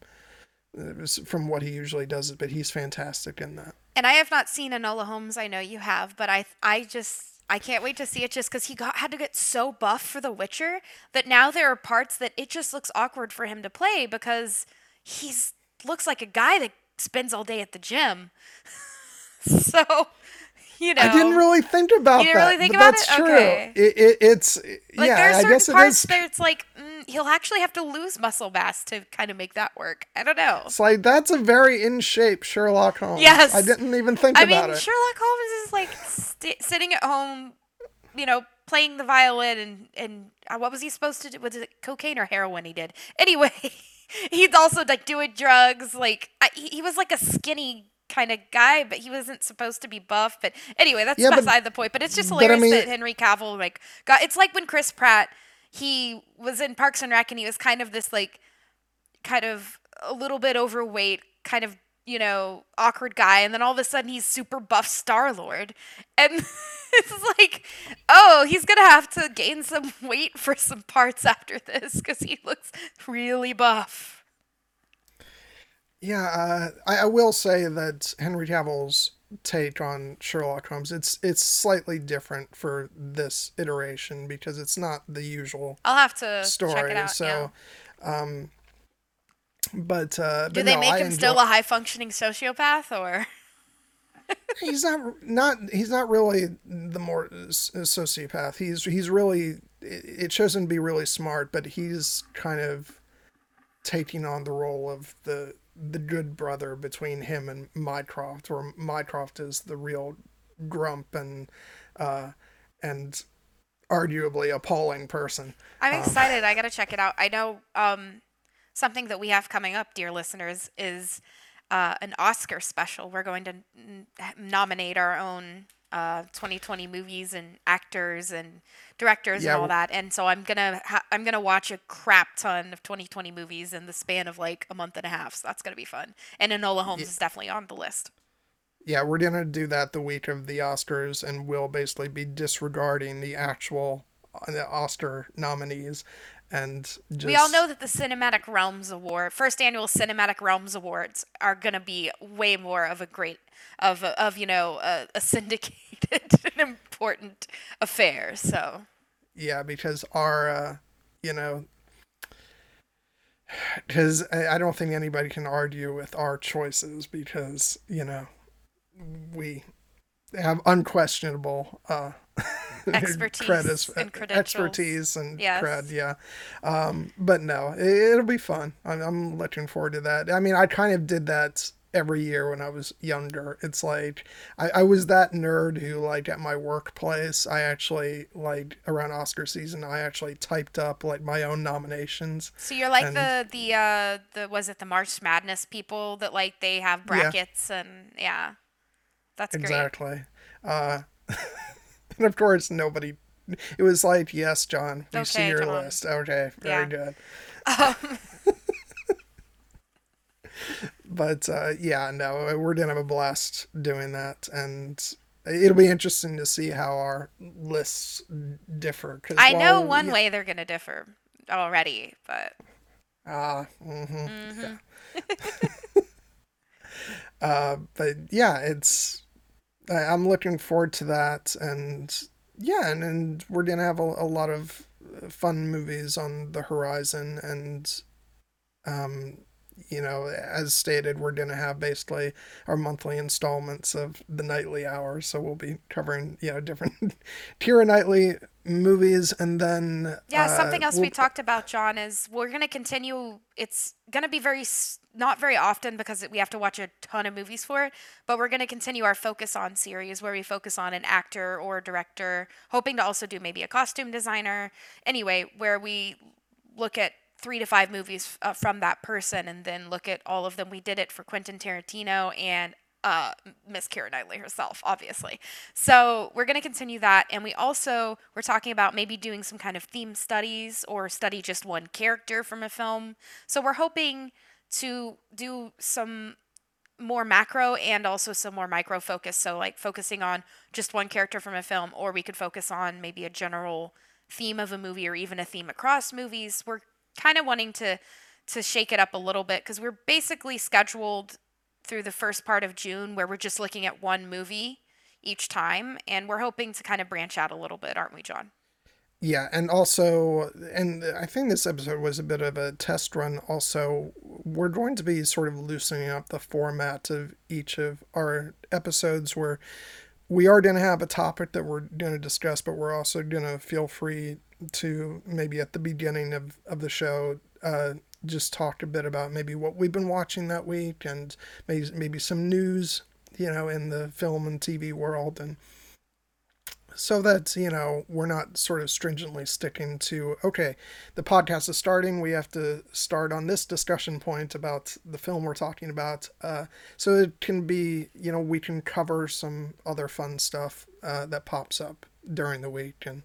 uh, from what he usually does. But he's fantastic in that. and I have not seen Enola Holmes. I know you have, but I I just I can't wait to see it just because he got had to get so buff for The Witcher that now there are parts that it just looks awkward for him to play because he's looks like a guy that spends all day at the gym. [laughs] so, you know, I didn't really think about that. You didn't that. really think about that's it? true. Okay. It, it, it's like yeah. there are I guess parts is. where it's like mm, he'll actually have to lose muscle mass to kind of make that work. I don't know. It's like that's a very in shape Sherlock Holmes. Yes. I didn't even think I about mean, it. Sherlock Holmes is like st- sitting at home, you know, playing the violin and and uh, what was he supposed to do? Was it cocaine or heroin? He did anyway. [laughs] He's also like doing drugs. Like I, he, he was like a skinny kind of guy, but he wasn't supposed to be buff. But anyway, that's Yeah, but- beside the point. But it's just but I hilarious mean- that Henry Cavill like got. It's like when Chris Pratt he was in Parks and Rec and he was kind of this like kind of a little bit overweight, kind of, you know, awkward guy, and then all of a sudden he's super buff Star Lord. And [laughs] it's like, oh, he's gonna have to gain some weight for some parts after this because he looks really buff. Yeah, uh, I, I will say that Henry Cavill's take on Sherlock Holmes it's it's slightly different for this iteration because it's not the usual I'll have to story. check it out. so, yeah. um, but uh, Do but they no, make I him enjoy- still a high functioning sociopath or? [laughs] he's not not he's not really the more sociopath. He's he's really it it shows him to be really smart, but he's kind of taking on the role of the the good brother between him and Mycroft, where Mycroft is the real grump and uh, and arguably appalling person. I'm excited. Um, I got to check it out. I know um, something that we have coming up, dear listeners, is uh, an Oscar special. We're going to n- nominate our own uh, 2020 movies and actors and directors yeah, and all that. And so I'm gonna ha- I'm gonna watch a crap ton of 2020 movies in the span of like a month and a half. So that's gonna be fun. And Enola Holmes yeah. is definitely on the list. Yeah, we're gonna do that the week of the Oscars, and we'll basically be disregarding the actual uh, Oscar nominees and just... we all know that the cinematic realms award first annual cinematic realms awards are going to be way more of a great of of you know a, a syndicated [laughs] and important affair so. Yeah because our uh, you know because I don't think anybody can argue with our choices because you know we have unquestionable uh, [laughs] expertise credits, and credentials. expertise and yes. cred. Yeah, um, but no, it, will be fun. I'm, I'm looking forward to that. I mean, I kind of did that every year when I was younger. It's like I, I was that nerd who like at my workplace I actually like around Oscar season I actually typed up like my own nominations. So you're like and, the the uh the was it the March Madness people that like they have brackets yeah. and yeah. That's great. Exactly. Uh [laughs] and of course, nobody. It was like, yes, John, we okay, see your John. list. Okay, very yeah. good. Um. [laughs] but uh, yeah, no, we're gonna have a blast doing that, and it'll be interesting to see how our lists differ. Cause I know one way they're gonna differ already, but ah, uh, mm-hmm, mm-hmm. yeah. [laughs] uh, but yeah, it's I'm looking forward to that, and yeah, and, and we're gonna have a, a lot of fun movies on the horizon, and um, you know, as stated, we're going to have basically our monthly installments of the Knightley Hour. So we'll be covering, you know, different [laughs] Keira Knightley movies. And then. Yeah, uh, something else we'll... we talked about, John, is we're going to continue. It's going to be very, not very often because we have to watch a ton of movies for it, but we're going to continue our focus on series where we focus on an actor or director, hoping to also do maybe a costume designer. Anyway, where we look at three to five movies uh, from that person and then look at all of them. We did it for Quentin Tarantino and uh, Miss Keira Knightley herself, obviously. So we're going to continue that. And we also, we're talking about maybe doing some kind of theme studies or study just one character from a film. So we're hoping to do some more macro and also some more micro focus. So, like focusing on just one character from a film, or we could focus on maybe a general theme of a movie or even a theme across movies. We're kind of wanting to to shake it up a little bit because we're basically scheduled through the first part of June where we're just looking at one movie each time and we're hoping to kind of branch out a little bit, aren't we, John? Yeah, and also and I think this episode was a bit of a test run also. We're going to be sort of loosening up the format of each of our episodes where we are going to have a topic that we're going to discuss, but we're also going to feel free to maybe at the beginning of, of the show uh, just talk a bit about maybe what we've been watching that week and maybe maybe some news you know in the film and TV world and so that you know we're not sort of stringently sticking to okay the podcast is starting we have to start on this discussion point about the film we're talking about uh, so it can be you know we can cover some other fun stuff uh, that pops up during the week and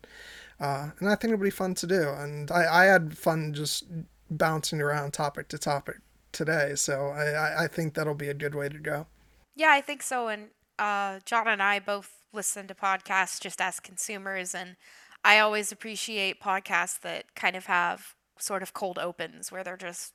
uh, and I think it'll be fun to do. And I, I had fun just bouncing around topic to topic today. So I, I think that'll be a good way to go. Yeah, I think so. And uh, John and I both listen to podcasts just as consumers. And I always appreciate podcasts that kind of have sort of cold opens where they're just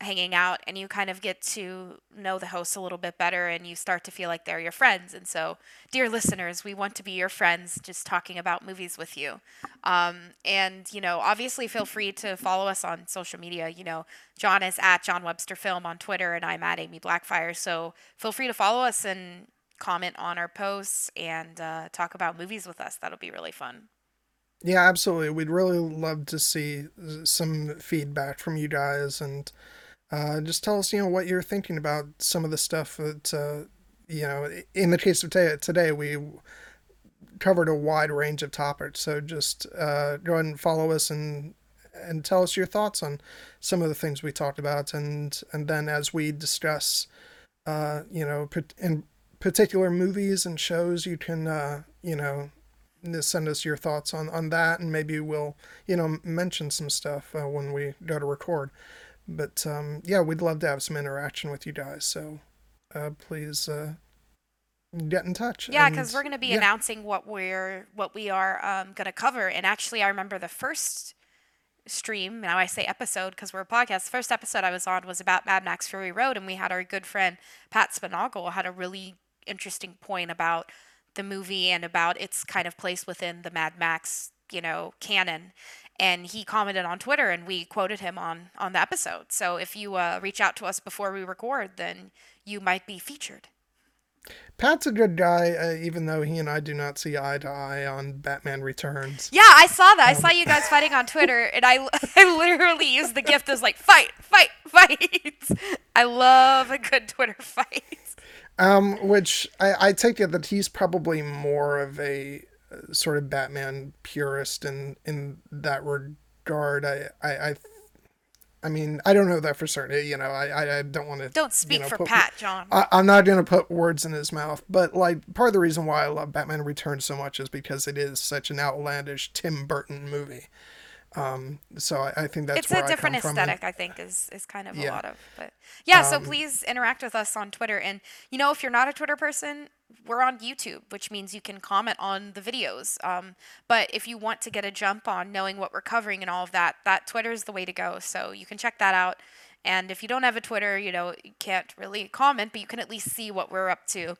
hanging out and you kind of get to know the hosts a little bit better and you start to feel like they're your friends. And so, dear listeners, we want to be your friends just talking about movies with you. Um, and, you know, obviously feel free to follow us on social media. You know, John is at John Webster Film on Twitter and I'm at Amy Blackfyre. So feel free to follow us and comment on our posts and uh, talk about movies with us. That'll be really fun. Yeah, absolutely. We'd really love to see some feedback from you guys and uh, just tell us, you know, what you're thinking about some of the stuff that uh, you know, in the case of today, today we covered a wide range of topics. So just uh, go ahead and follow us and and tell us your thoughts on some of the things we talked about, and and then as we discuss, uh, you know, in particular movies and shows, you can uh, you know send us your thoughts on on that, and maybe we'll you know mention some stuff uh, when we go to record. But um, yeah, we'd love to have some interaction with you guys. So uh, please uh, get in touch. Yeah, because we're going to be yeah. announcing what we're what we are um, going to cover. And actually, I remember the first stream. Now I say episode because we're a podcast. The first episode I was on was about Mad Max Fury Road, and we had our good friend Pat Spinagle had a really interesting point about the movie and about its kind of place within the Mad Max, you know, canon. And he commented on Twitter, and we quoted him on on the episode. So if you uh, reach out to us before we record, then you might be featured. Pat's a good guy, uh, even though he and I do not see eye to eye on Batman Returns. Yeah, I saw that. Um, I saw you guys [laughs] fighting on Twitter, and I, [laughs] I literally used the gift as like fight, fight, fight. [laughs] I love a good Twitter fight. Um, which I, I take it that he's probably more of a uh, sort of Batman purist in in that regard. I I, I I mean, I don't know that for certain. You know, I, I don't want to. Don't speak you know, for put, Pat, John. I, am not going to put words in his mouth, but like part of the reason why I love Batman Returns so much is because it is such an outlandish Tim Burton movie. Um, so I, I, think that's it's a different aesthetic. I think is is kind of yeah. a lot of, but yeah. Um, so please interact with us on Twitter, and you know if you're not a Twitter person, we're on YouTube, which means you can comment on the videos. Um, but if you want to get a jump on knowing what we're covering and all of that, that Twitter is the way to go. So you can check that out. And if you don't have a Twitter, you know you can't really comment, but you can at least see what we're up to,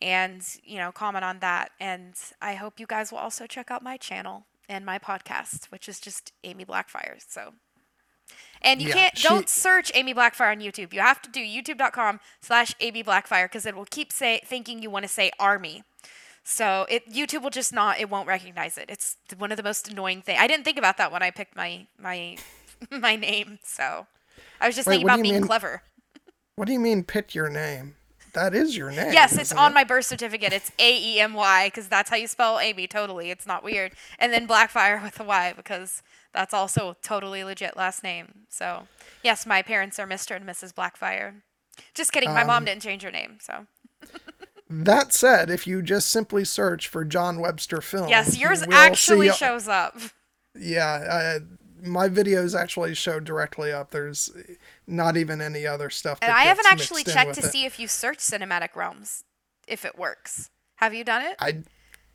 and you know comment on that. And I hope you guys will also check out my channel and my podcast, which is just Amy Blackfyre. So, and you yeah, can't she, don't search Amy Blackfyre on YouTube. You have to do youtube.com slash Amy Blackfyre because it will keep say thinking you want to say army. So it YouTube will just not it won't recognize it. It's one of the most annoying things. I didn't think about that when I picked my my [laughs] my name. So I was just Wait, thinking about being mean, clever. What do you mean pick your name? That is your name. Yes, it's on it? my birth certificate. It's A E M Y because that's how you spell Amy. Totally, it's not weird. And then Blackfyre with a Y because that's also totally legit last name. So yes, my parents are Mr. and Mrs. Blackfyre. Just kidding. My um, mom didn't change her name. So. that said, if you just simply search for John Webster film, yes, yours actually shows up. Yeah, my videos actually show directly up. There's not even any other stuff. and I haven't actually checked to it. see if you search cinematic realms if it works. Have you done it? I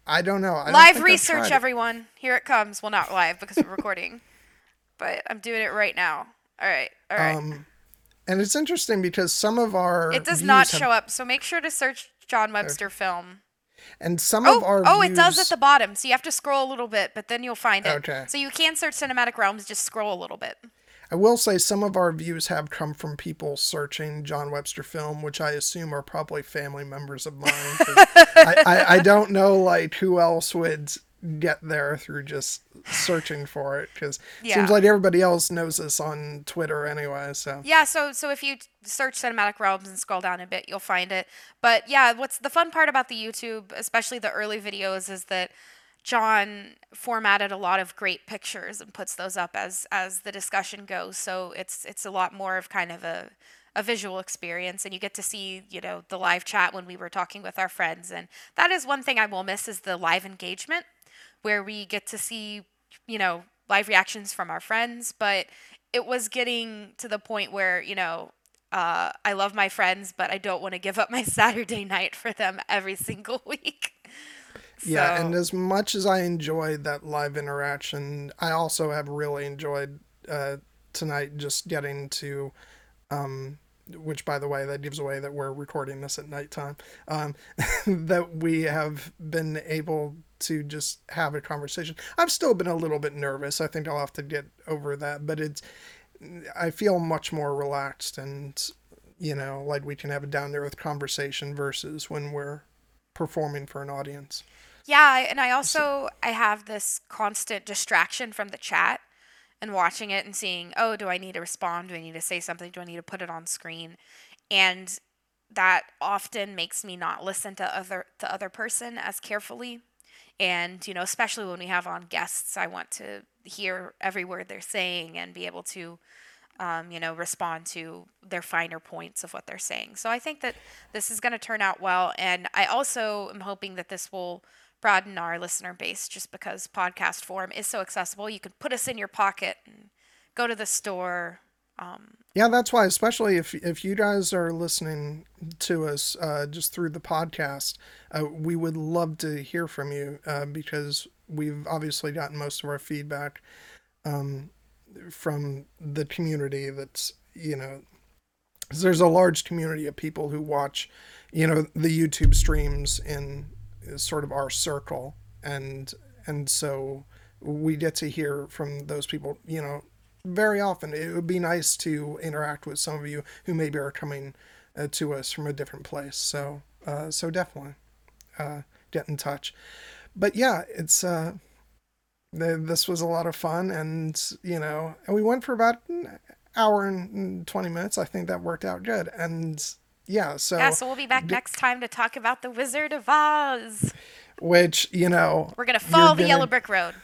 I don't know. I live don't research, everyone. Here it comes. Well, not live because we're recording, [laughs] but I'm doing it right now. All right. All right. Um, and it's interesting because some of our it does not show up. So make sure to search John Webster film. And some oh, of our oh, views... it does at the bottom. So you have to scroll a little bit, but then you'll find it. Okay. So you can search cinematic realms. Just scroll a little bit. I will say some of our views have come from people searching John Webster film, which I assume are probably family members of mine. I, I, I, don't know like who else would get there through just searching for it because yeah. seems like everybody else knows this on Twitter anyway. So yeah, so so if you search cinematic realms and scroll down a bit, you'll find it. But yeah, what's the fun part about the YouTube, especially the early videos, is that John formatted a lot of great pictures and puts those up as as the discussion goes. So it's it's a lot more of kind of a a visual experience and you get to see, you know, the live chat when we were talking with our friends and that is one thing I will miss is the live engagement where we get to see, you know, live reactions from our friends, but it was getting to the point where, you know, uh, I love my friends, but I don't want to give up my [laughs] Saturday night for them every single [laughs] week. Yeah, and as much as I enjoyed that live interaction, I also have really enjoyed uh, tonight just getting to, um, which by the way, that gives away that we're recording this at nighttime, um, [laughs] that we have been able to just have a conversation. I've still been a little bit nervous. I think I'll have to get over that, but it's, I feel much more relaxed and, you know, like we can have a down there with conversation versus when we're performing for an audience. Yeah, and I also I have this constant distraction from the chat and watching it and seeing, oh, do I need to respond? Do I need to say something? Do I need to put it on screen? And that often makes me not listen to other the other person as carefully. And you know, especially when we have on guests, I want to hear every word they're saying and be able to um, you know, respond to their finer points of what they're saying. So I think that this is going to turn out well. And I also am hoping that this will broaden our listener base just because podcast form is so accessible. You can put us in your pocket and go to the store. Um, yeah, that's why, especially if if you guys are listening to us uh, just through the podcast, uh, we would love to hear from you uh, because we've obviously gotten most of our feedback um, from the community that's you know there's a large community of people who watch you know the youtube streams in sort of our circle. And and so we get to hear from those people you know very often. It would be nice to interact with some of you who maybe are coming uh, to us from a different place. So uh, so definitely uh, get in touch. But yeah it's uh this was a lot of fun and you know and we went for about an hour and 20 minutes. I think that worked out good. And yeah so yeah so we'll be back d- next time to talk about the wizard of oz. Which you know we're gonna follow the gonna, yellow brick road.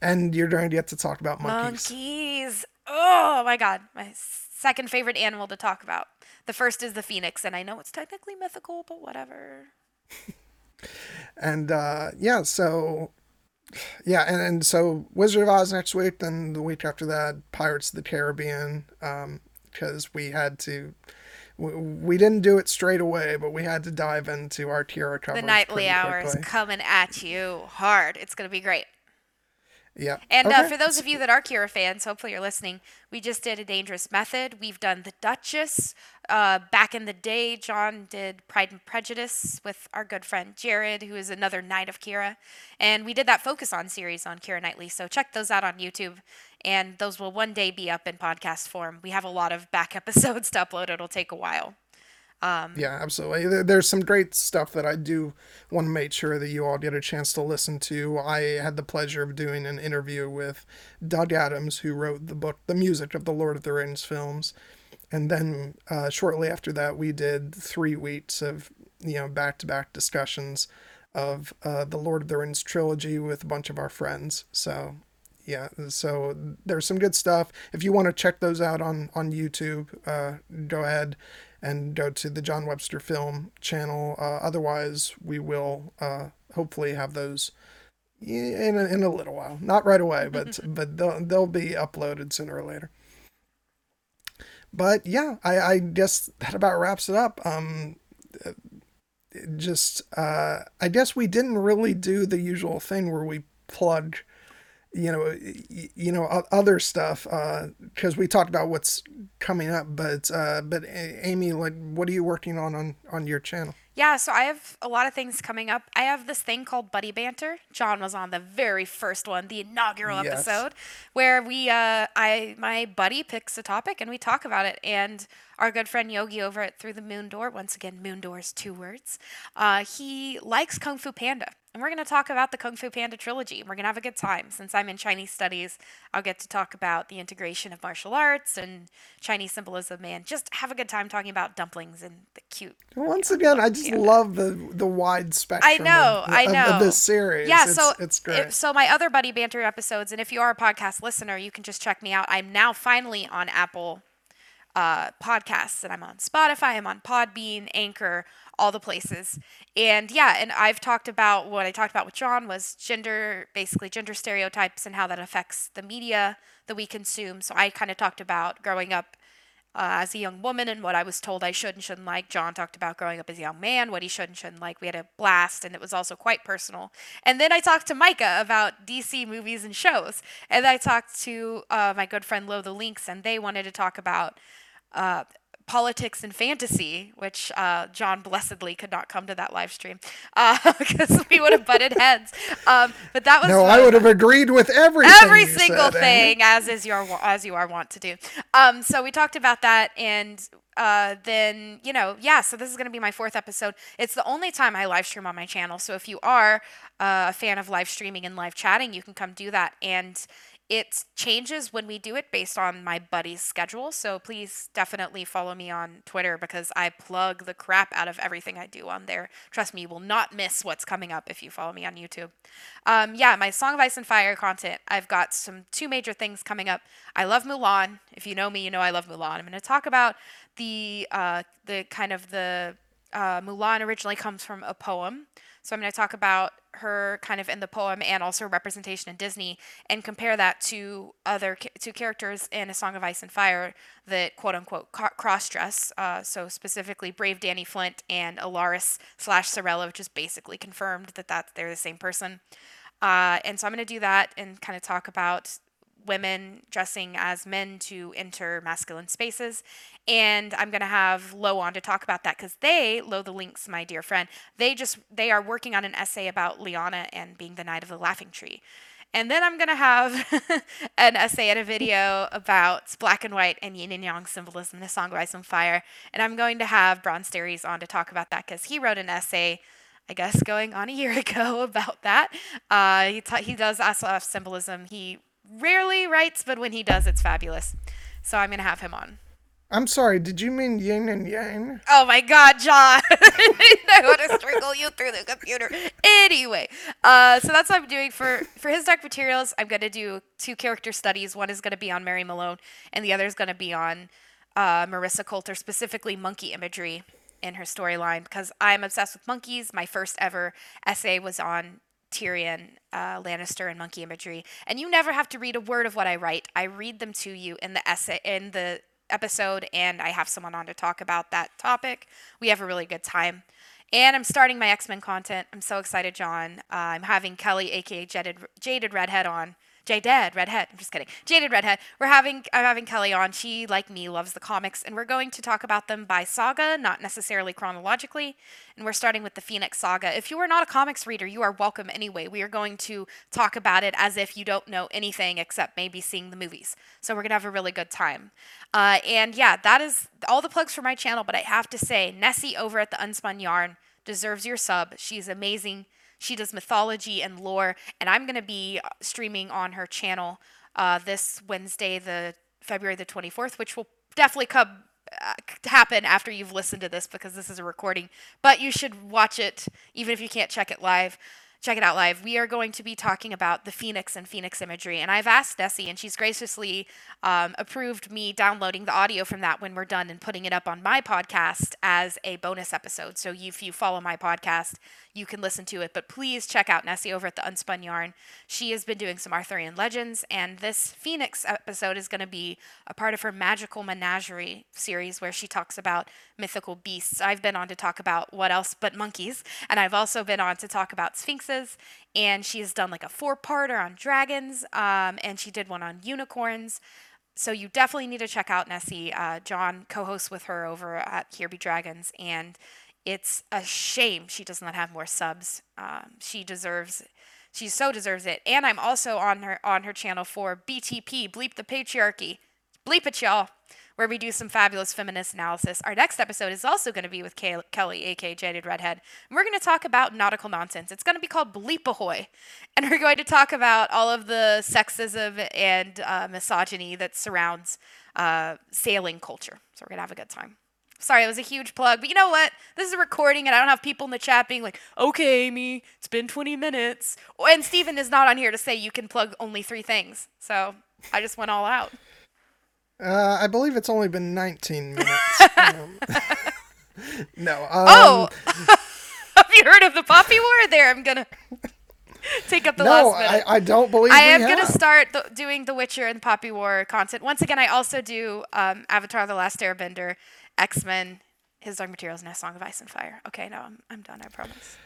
And you're going to get to talk about monkeys. Monkeys. Oh my god. My second favorite animal to talk about. The first is the phoenix and i know it's technically mythical but whatever. [laughs] And uh yeah so yeah, and, and so Wizard of Oz next week, then the week after that, Pirates of the Caribbean, because um, we had to. We, didn't do it straight away, but we had to dive into our Keira coverage. The Knightley Hour's coming at you hard. It's going to be great. Yeah. And uh, okay. uh, for those of you that are Keira fans, hopefully you're listening. We just did a Dangerous Method. We've done The Duchess. Uh, back in the day, John did Pride and Prejudice with our good friend Jared, who is another Knight of Keira. And we did that Focus On series on Keira Knightley. So check those out on YouTube. And those will one day be up in podcast form. We have a lot of back [laughs] episodes to upload. It'll take a while. Um, yeah, absolutely. There's some great stuff that I do want to make sure that you all get a chance to listen to. I had the pleasure of doing an interview with Doug Adams, who wrote the book, The Music of the Lord of the Rings films. And then uh, shortly after that, we did three weeks of you know back to back discussions of uh, the Lord of the Rings trilogy with a bunch of our friends. So yeah, so there's some good stuff. If you want to check those out on on YouTube, uh, go ahead and go to the John Webster Film channel. Uh, otherwise, we will uh, hopefully have those in a, in a little while. Not right away, but [laughs] but they'll they'll be uploaded sooner or later. But yeah, I, I guess that about wraps it up. Um, just uh, I guess we didn't really do the usual thing where we plug you know you know other stuff because uh, we talked about what's coming up but uh, but amy like what are you working on on on your channel? Yeah so i have a lot of things coming up. I have this thing called buddy banter. John was on the very first one the inaugural yes. episode where we uh i my buddy picks a topic and we talk about it and our good friend yogi over at through the moon door once again moon doors two words uh he likes kung fu panda and we're going to talk about the Kung Fu Panda trilogy. We're going to have a good time. Since I'm in Chinese studies, I'll get to talk about the integration of martial arts and Chinese symbolism and just have a good time talking about dumplings and the cute. Once again, I just love the the wide spectrum. I know, of, I know. Of, of this series. Yeah, it's, so it's great. It, so my other Buddy Banter episodes, and if you are a podcast listener, you can just check me out. I'm now finally on Apple uh, podcasts, and I'm on Spotify, I'm on Podbean, Anchor, all the places. And yeah, and I've talked about what I talked about with John was gender, basically gender stereotypes and how that affects the media that we consume. So I kind of talked about growing up uh, as a young woman and what I was told I should and shouldn't like. John talked about growing up as a young man, what he should and shouldn't like. We had a blast, and it was also quite personal. And then I talked to Micah about DC movies and shows. And I talked to uh, my good friend Lo the Lynx, and they wanted to talk about uh, politics and fantasy, which uh, John blessedly could not come to that live stream because uh, [laughs] we would have butted heads. Um, but that was no, I would have agreed with everything. Every single said, thing, as is your as you are wont to do. Um, so we talked about that, and uh, then you know, yeah. So this is going to be my fourth episode. It's the only time I live stream on my channel. So if you are uh, a fan of live streaming and live chatting, you can come do that and it changes when we do it based on my buddy's schedule. So please definitely follow me on Twitter because I plug the crap out of everything I do on there. Trust me, you will not miss what's coming up if you follow me on YouTube. Um, yeah, my Song of Ice and Fire content. I've got some two major things coming up. I love Mulan. If you know me, you know I love Mulan. I'm going to talk about the uh, the kind of the uh, Mulan originally comes from a poem. So I'm going to talk about her kind of in the poem and also representation in Disney and compare that to other to characters in A Song of Ice and Fire that quote unquote cross dress. Uh, so specifically, Brave Danny Flint and Alleras slash Sarella, which is basically confirmed that that they're the same person. Uh, and so I'm going to do that and kind of talk about women dressing as men to enter masculine spaces. And I'm going to have Lo on to talk about that because they, Lo the Lynx, my dear friend, they just, they are working on an essay about Lyanna and being the Knight of the Laughing Tree. And then I'm going to have [laughs] an essay and a video about black and white and yin and yang symbolism, the Song Ice and Fire. And I'm going to have Bronze Staries on to talk about that because he wrote an essay I guess going on a year [laughs] ago about that. Uh, he, ta- he does SF symbolism. He rarely writes, but when he does, it's fabulous. So I'm going to have him on. I'm sorry, did you mean yin and yang? Oh my god, John. [laughs] I want to strangle you through the computer. Anyway, uh, so that's what I'm doing for, for his Dark Materials. I'm going to do two character studies. One is going to be on Mary Malone, and the other is going to be on uh, Marisa Coulter, specifically monkey imagery in her storyline, because I'm obsessed with monkeys. My first ever essay was on Tyrion uh, Lannister and monkey imagery, and you never have to read a word of what I write. I read them to you in the essay in the episode, and I have someone on to talk about that topic. We have a really good time. And I'm starting my X Men content. I'm so excited, John. Uh, I'm having Kelly, aka Jaded, Jaded Redhead, on Jaded Redhead. I'm just kidding. Jaded Redhead. We're having I'm having Kelly on. She, like me, loves the comics, and we're going to talk about them by saga, not necessarily chronologically. And we're starting with the Phoenix Saga. If you are not a comics reader, you are welcome anyway. We are going to talk about it as if you don't know anything except maybe seeing the movies. So we're gonna have a really good time. Uh, and yeah, that is all the plugs for my channel. But I have to say, Nessie over at the Unspun Yarn deserves your sub. She's amazing. She does mythology and lore, and I'm going to be uh, streaming on her channel uh, this Wednesday, the February the 24th, which will definitely come uh, happen after you've listened to this because this is a recording. But you should watch it even if you can't check it live check it out live. We are going to be talking about the Phoenix and Phoenix imagery. And I've asked Nessie, and she's graciously um, approved me downloading the audio from that when we're done and putting it up on my podcast as a bonus episode. So if you follow my podcast, you can listen to it. But please check out Nessie over at the Unspun Yarn. She has been doing some Arthurian legends, and this Phoenix episode is going to be a part of her Magical Menagerie series where she talks about mythical beasts. I've been on to talk about what else but monkeys, and I've also been on to talk about sphinxes. And she's done like a four-parter on dragons, um, and she did one on unicorns. So you definitely need to check out Nessie. Uh, John co-hosts with her over at Here Be Dragons, and it's a shame she does not have more subs. Um, she deserves she so deserves it. And I'm also on her on her channel for BTP, Bleep the Patriarchy. Bleep it, y'all where we do some fabulous feminist analysis. Our next episode is also going to be with Kay- Kelly, aka Jaded Redhead. And we're going to talk about nautical nonsense. It's going to be called Bleep Ahoy. [laughs] And we're going to talk about all of the sexism and uh, misogyny that surrounds uh, sailing culture. So we're going to have a good time. Sorry, it was a huge plug, but you know what? This is a recording, and I don't have people in the chat being like, okay, Amy, it's been 20 minutes. And Stephen is not on here to say you can plug only three things. So I just went all out. Uh, I believe it's only been 19 [laughs] minutes. um, [laughs] no. Um, oh! [laughs] Have you heard of the Poppy War? There, I'm gonna take up the no, last minute. I, I don't believe I am have. gonna start the, doing The Witcher and Poppy War content. Once again, I also do um, Avatar: The Last Airbender, X Men, His Dark Materials, and A Song of Ice and Fire. Okay, no, I'm, I'm done. I promise.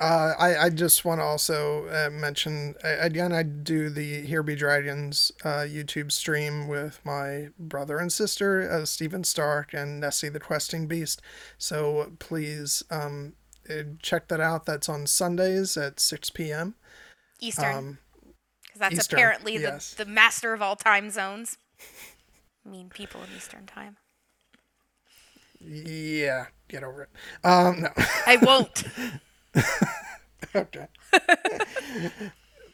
Uh, I, I just want to also uh, mention again, I do the Here Be Dragons uh, YouTube stream with my brother and sister, uh, Stephen Stark and Nessie the Questing Beast. So please um, uh, check that out. That's on Sundays at 6 p.m. Eastern. Um, because that's Eastern, apparently the, yes. the master of all time zones. I [laughs] mean, people in Eastern time. Yeah, get over it. Um, no. I won't. [laughs] [laughs] okay.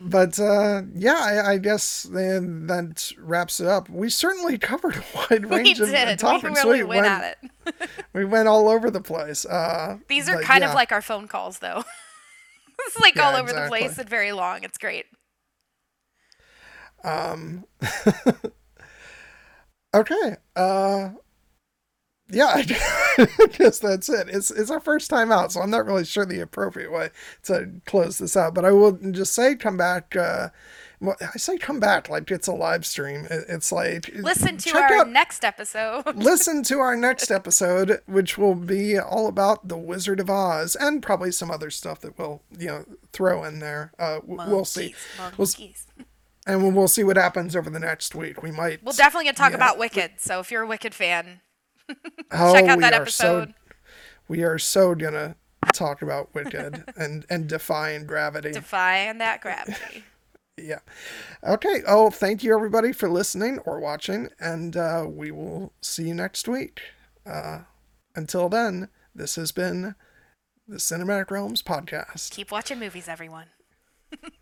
but uh, yeah, I, I guess then that wraps it up. We certainly covered a wide range we of topics. We really went, at it. [laughs] we went all over the place. Uh, These are but kind yeah. of like our phone calls, though. [laughs] it's like Yeah, all over the place and very long. It's great. Um. okay. Uh yeah, [laughs] I guess that's it. It's it's our first time out, so I'm not really sure the appropriate way to close this out. But I will just say, come back. Uh, well, I say come back like it's a live stream. It's like Listen to our out- next episode. [laughs] listen to our next episode, which will be all about the Wizard of Oz and probably some other stuff that we'll you know throw in there. Uh, we'll see, Monkeys, We'll and we'll- we'll see what happens over the next week. We might. We'll definitely get to talk yeah. about Wicked. So if you're a Wicked fan, Oh, check out we that are so- episode. we are so gonna talk about Wicked [laughs] and and defying gravity. Defying that gravity. [laughs] yeah. Okay. Oh, thank you everybody for listening or watching, and uh, we will see you next week. Uh, until then, this has been the Cinematic Realms podcast. Keep watching movies, everyone. [laughs]